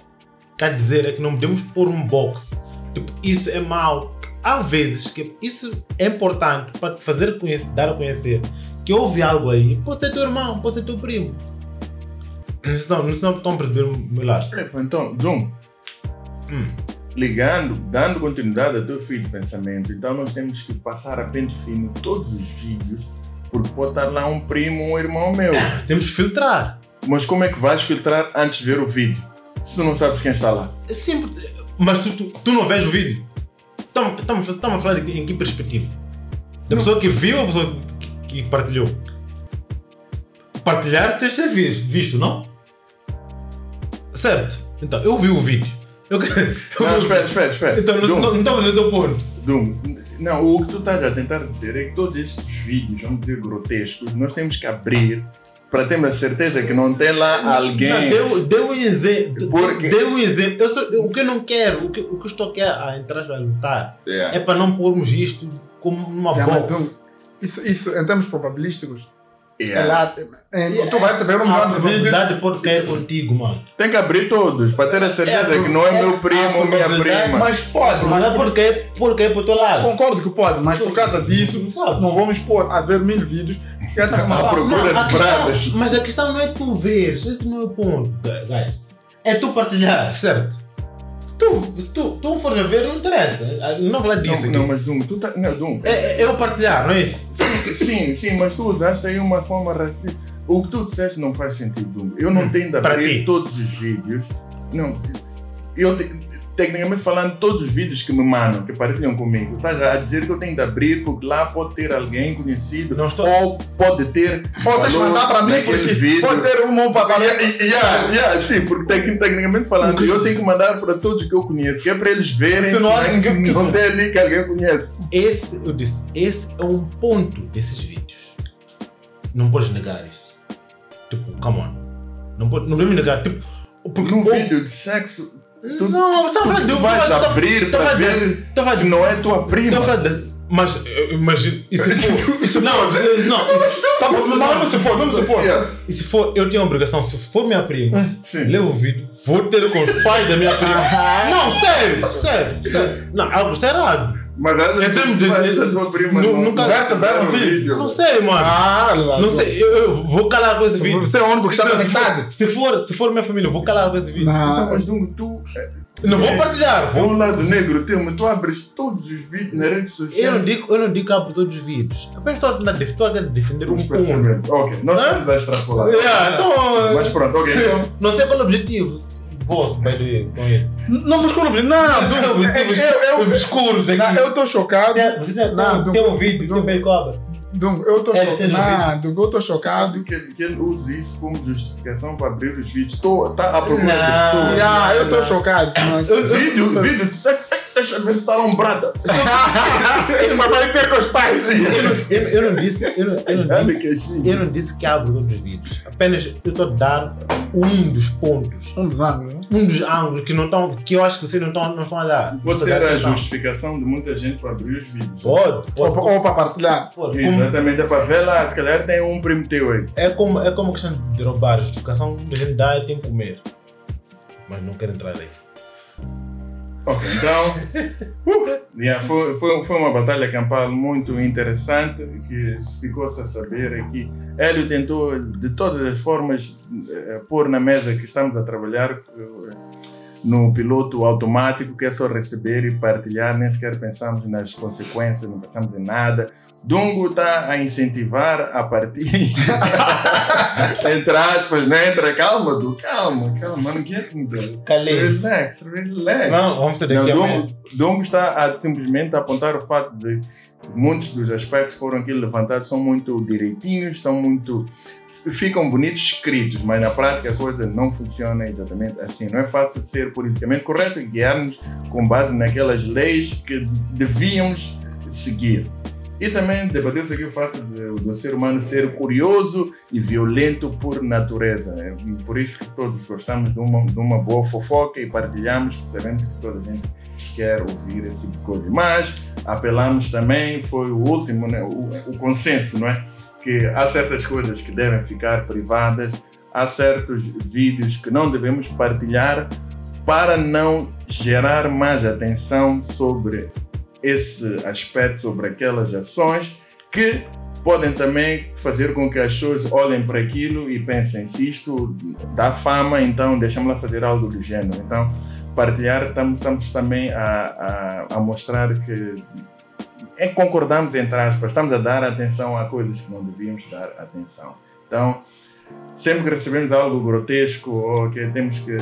Speaker 2: cá dizer é que não podemos pôr um box. Tipo, isso é mau. Há vezes que isso é importante para te fazer conhecer, dar a conhecer que houve algo aí. Pode ser teu irmão, pode ser teu primo. Não estão, não estão estão a perceber o meu lado.
Speaker 1: Epa, Então, Zoom,
Speaker 2: Hum.
Speaker 1: ligando, dando continuidade ao teu fio de pensamento, então nós temos que passar a pente fino todos os vídeos, porque pode estar lá um primo, um irmão meu.
Speaker 2: Temos que filtrar.
Speaker 1: Mas como é que vais filtrar antes de ver o vídeo? Se tu não sabes quem está lá.
Speaker 2: É sempre. Mas tu, tu, tu não vês o vídeo? Estamos estamos a falar de, em que perspectiva? Da pessoa que viu ou da pessoa que, que partilhou? Partilhar tens de ser vis- visto, não? Certo. Então, eu vi o vídeo. Eu, eu
Speaker 1: Não, espera, espera, espera.
Speaker 2: Então, não-
Speaker 1: Dum,
Speaker 2: não não estou a fazer o teu ponto.
Speaker 1: Dum, não, o que tu estás a tentar dizer é que todos estes vídeos, vamos dizer, grotescos, nós temos que abrir para termos a certeza que não tem lá
Speaker 2: Não,
Speaker 1: alguém.
Speaker 2: deu, deu um exemplo.
Speaker 1: Porque-
Speaker 2: Deu um exemplo. Eu sou- o que eu não quero, o que, o que eu estou aqui a entrar a lutar,
Speaker 1: Yeah.
Speaker 2: é para não pormos isto como uma
Speaker 3: Yeah,
Speaker 2: box.
Speaker 3: Isso, isso, em termos probabilísticos, é
Speaker 1: Yeah.
Speaker 3: lá. em- tu vais saber um
Speaker 2: A
Speaker 3: milhão de vídeos.
Speaker 2: probabilidade pode cair contigo, mano.
Speaker 1: Tem que abrir todos para ter a certeza
Speaker 2: É a
Speaker 1: que não é
Speaker 2: pro-
Speaker 1: meu
Speaker 2: é
Speaker 1: primo
Speaker 2: a
Speaker 1: ou minha prima.
Speaker 3: Mas pode,
Speaker 2: A
Speaker 3: mas
Speaker 2: pode cair, pode cair para o teu lado.
Speaker 3: concordo que pode, mas por causa disso,
Speaker 2: Não
Speaker 3: não vamos expor a ver mil vídeos. Que essa
Speaker 1: À procura
Speaker 2: a
Speaker 1: de pradas.
Speaker 2: mas a questão não é tu veres, esse não é o ponto, guys. É tu partilhar, certo? Se tu, se tu, tu fores a ver, não interessa. Não vou falar disso
Speaker 1: Não, não, mas Dum, tu tá. Não, Dum.
Speaker 2: É, é eu partilhar, não é isso?
Speaker 1: Sim, sim, sim, mas tu usaste aí uma forma. O que tu disseste não faz sentido, Dum. Eu não
Speaker 2: Hum,
Speaker 1: tenho de abrir
Speaker 2: ti.
Speaker 1: todos os vídeos. Não. Eu, tecnicamente falando, todos os vídeos que me mandam, que partilham comigo, estás a dizer que eu tenho de abrir porque lá pode ter alguém conhecido
Speaker 2: Não estou-
Speaker 1: ou pode ter.
Speaker 3: Ou tens de
Speaker 1: valor
Speaker 3: mandar para mim porque
Speaker 1: vídeo.
Speaker 3: pode ter um bom papel.
Speaker 1: Yeah, yeah, yeah, sim, porque tec- tecnicamente falando, eu tenho que mandar para todos que eu conheço, que é para eles verem
Speaker 3: Se não ninguém-
Speaker 1: não tem ali que alguém conhece.
Speaker 2: Esse, eu disse, esse é um ponto desses vídeos. Não podes negar isso. Tipo, come on. Não, pode, não podemos negar. Tipo, porque
Speaker 1: Num
Speaker 2: ou-
Speaker 1: vídeo de sexo, tu-
Speaker 2: não, tá
Speaker 1: tu,
Speaker 2: falando de
Speaker 1: tu
Speaker 2: um-
Speaker 1: vais
Speaker 2: tá-
Speaker 1: abrir
Speaker 2: tá
Speaker 1: para ver
Speaker 2: tá falando
Speaker 1: se não é tua prima.
Speaker 2: Mas imagino. E se for.
Speaker 3: Isso
Speaker 2: não, se- não.
Speaker 3: Tá bom, não, não se for, não se for.
Speaker 2: E se for, eu tenho a obrigação, se for minha prima,
Speaker 1: Sim.
Speaker 2: levo o vídeo, vou ter com os pais da minha prima. Não, sério, sério, sério. Não, algo está errado.
Speaker 1: Mas vezes
Speaker 2: Em termos de-
Speaker 1: tua prima não-
Speaker 2: nunca-
Speaker 3: Já receberam vídeo?
Speaker 2: Não sei, mano.
Speaker 3: Ah, lá.
Speaker 2: Não sei, eu, eu vou calar com esse vídeo.
Speaker 3: Você é o único que está conectado?
Speaker 2: Se for, se for minha família, eu vou calar com esse vídeo.
Speaker 1: Então,
Speaker 3: Não.
Speaker 1: mas Dungo, tu. é,
Speaker 2: Não vou partilhar.
Speaker 1: É
Speaker 2: Vou...
Speaker 1: um lado negro teu, mas tu abres todos os vídeos nas redes
Speaker 2: Eu não
Speaker 1: sociais.
Speaker 2: digo, eu não digo que abro todos os vídeos. Apenas estou a tentar def- estou a defender um ponto.
Speaker 1: Ok, nós estamos a extrapolar.
Speaker 2: Yeah, então,
Speaker 1: Mas pronto, ok, então.
Speaker 2: Não sei qual é o objetivo. The way, com isso.
Speaker 3: Não, mas quando. Não,
Speaker 2: Não,
Speaker 3: eu- eu- eu-
Speaker 2: escuros aqui.
Speaker 3: não, eu estou chocado.
Speaker 2: Você já
Speaker 3: Não,
Speaker 2: tem, tem um vídeo, tem bem cobra.
Speaker 3: Dungo, eu estou
Speaker 2: É,
Speaker 3: chocado.
Speaker 2: tens
Speaker 3: Não, Dungo, eu estou chocado.
Speaker 1: Que ele, que ele usa isso como justificação para abrir os vídeos. Está à procura de
Speaker 2: Não.
Speaker 1: pessoas.
Speaker 3: Yeah, eu estou chocado. mas-
Speaker 1: Vídeo, vídeo de sexo. Ei, Deixa eu ver se está lombrada.
Speaker 3: Mas vai ter com os pais.
Speaker 2: Eu não, eu, eu não disse, eu não, eu, não disse,
Speaker 1: que assim.
Speaker 2: eu não disse que abro todos os vídeos. Apenas eu estou a dar um dos pontos,
Speaker 3: Um dos ângulos, né?
Speaker 2: Um dos ângulos que não estão, que eu acho que vocês não estão, não estão a dar.
Speaker 1: Pode ser a
Speaker 2: atenção.
Speaker 1: justificação de muita gente para abrir os vídeos.
Speaker 2: Pode,
Speaker 3: Ou,
Speaker 2: pode.
Speaker 3: ou para partilhar.
Speaker 2: pode. Como-
Speaker 1: Exatamente, é para ver lá, se calhar tem um primo teu aí.
Speaker 2: É como, é como a questão de roubar. A justificação que a gente dá é tem que comer. Mas não quero entrar aí.
Speaker 1: Ok, então. uh, yeah, foi, foi, foi uma batalha campal muito interessante que ficou-se a saber aqui. Hélio tentou, de todas as formas, eh, pôr na mesa que estamos a trabalhar eh, no piloto automático, que é só receber e partilhar, nem sequer pensamos nas consequências, não pensamos em nada. Dungo está a incentivar a partir. Entre aspas, não entra. Calma, Du, calma, calma, não get me, bro.
Speaker 2: Calei.
Speaker 1: Relax, relax.
Speaker 2: Não, vamos ter
Speaker 1: Não,
Speaker 2: daqui a
Speaker 1: Dongo,
Speaker 2: amanhã.
Speaker 1: Dongo está a simplesmente apontar o fato de muitos dos aspectos que foram aqui levantados são muito direitinhos, são muito. ficam bonitos escritos, mas na prática a coisa não funciona exatamente assim. Não é fácil ser politicamente correto e guiar-nos com base naquelas leis que devíamos seguir. E também debateu-se aqui o fato do ser humano ser curioso e violento por natureza. É por isso que todos gostamos de uma, de uma boa fofoca e partilhamos, sabemos que toda a gente quer ouvir esse tipo de coisa. Mas apelamos também, foi o último, né, o, o consenso, não é? Que há certas coisas que devem ficar privadas, há certos vídeos que não devemos partilhar para não gerar mais atenção sobre esse aspecto, sobre aquelas ações que podem também fazer com que as pessoas olhem para aquilo e pensem se isto dá fama, então deixamos lá fazer algo do gênero. Então, partilhar, estamos, estamos também a, a, a mostrar que é, concordamos entre aspas, estamos a dar atenção a coisas que não devíamos dar atenção. Então, sempre que recebemos algo grotesco ou que temos que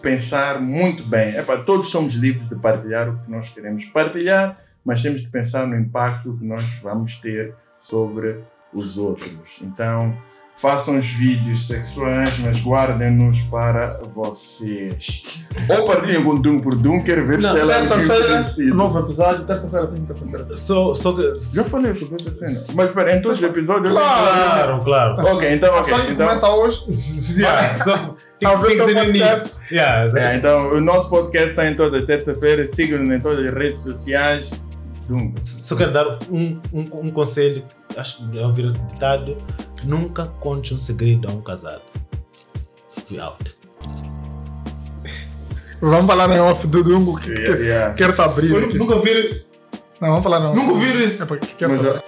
Speaker 1: pensar muito bem, para todos somos livres de partilhar o que nós queremos partilhar, mas temos que pensar no impacto que nós vamos ter sobre os outros. Então, façam os vídeos sexuais, mas guardem-nos para vocês. Ou partilhem com Dum por Dum, quero ver
Speaker 3: Não,
Speaker 1: se ela é
Speaker 3: novo episódio, terça-feira sim, terça-feira sim.
Speaker 2: Só, só que.
Speaker 1: Já falei sobre essa cena. Mas espera, em todos os episódios. eu-
Speaker 2: Claro, claro.
Speaker 1: Ok, então, ok.
Speaker 3: Só que
Speaker 1: Então,
Speaker 3: começa hoje.
Speaker 2: Yeah, só- tem
Speaker 3: Ao
Speaker 2: que tem que
Speaker 3: ver
Speaker 2: ser
Speaker 3: o
Speaker 2: no
Speaker 3: podcast.
Speaker 2: início. Yeah,
Speaker 1: é, então, o nosso podcast sai em toda terça-feira. Sigam-nos em todas as redes sociais. Dum.
Speaker 2: Só quero dar um, um, um conselho, acho que já ouviram esse ditado: nunca conte um segredo a um casado. Fui out.
Speaker 3: Vamos falar em off do Dungo que,
Speaker 1: Yeah,
Speaker 3: que
Speaker 1: yeah.
Speaker 3: quero se abrir aqui.
Speaker 2: Nunca ouviram isso?
Speaker 3: Não, vamos falar não.
Speaker 2: Nunca ouviram isso?
Speaker 3: É porque quero saber.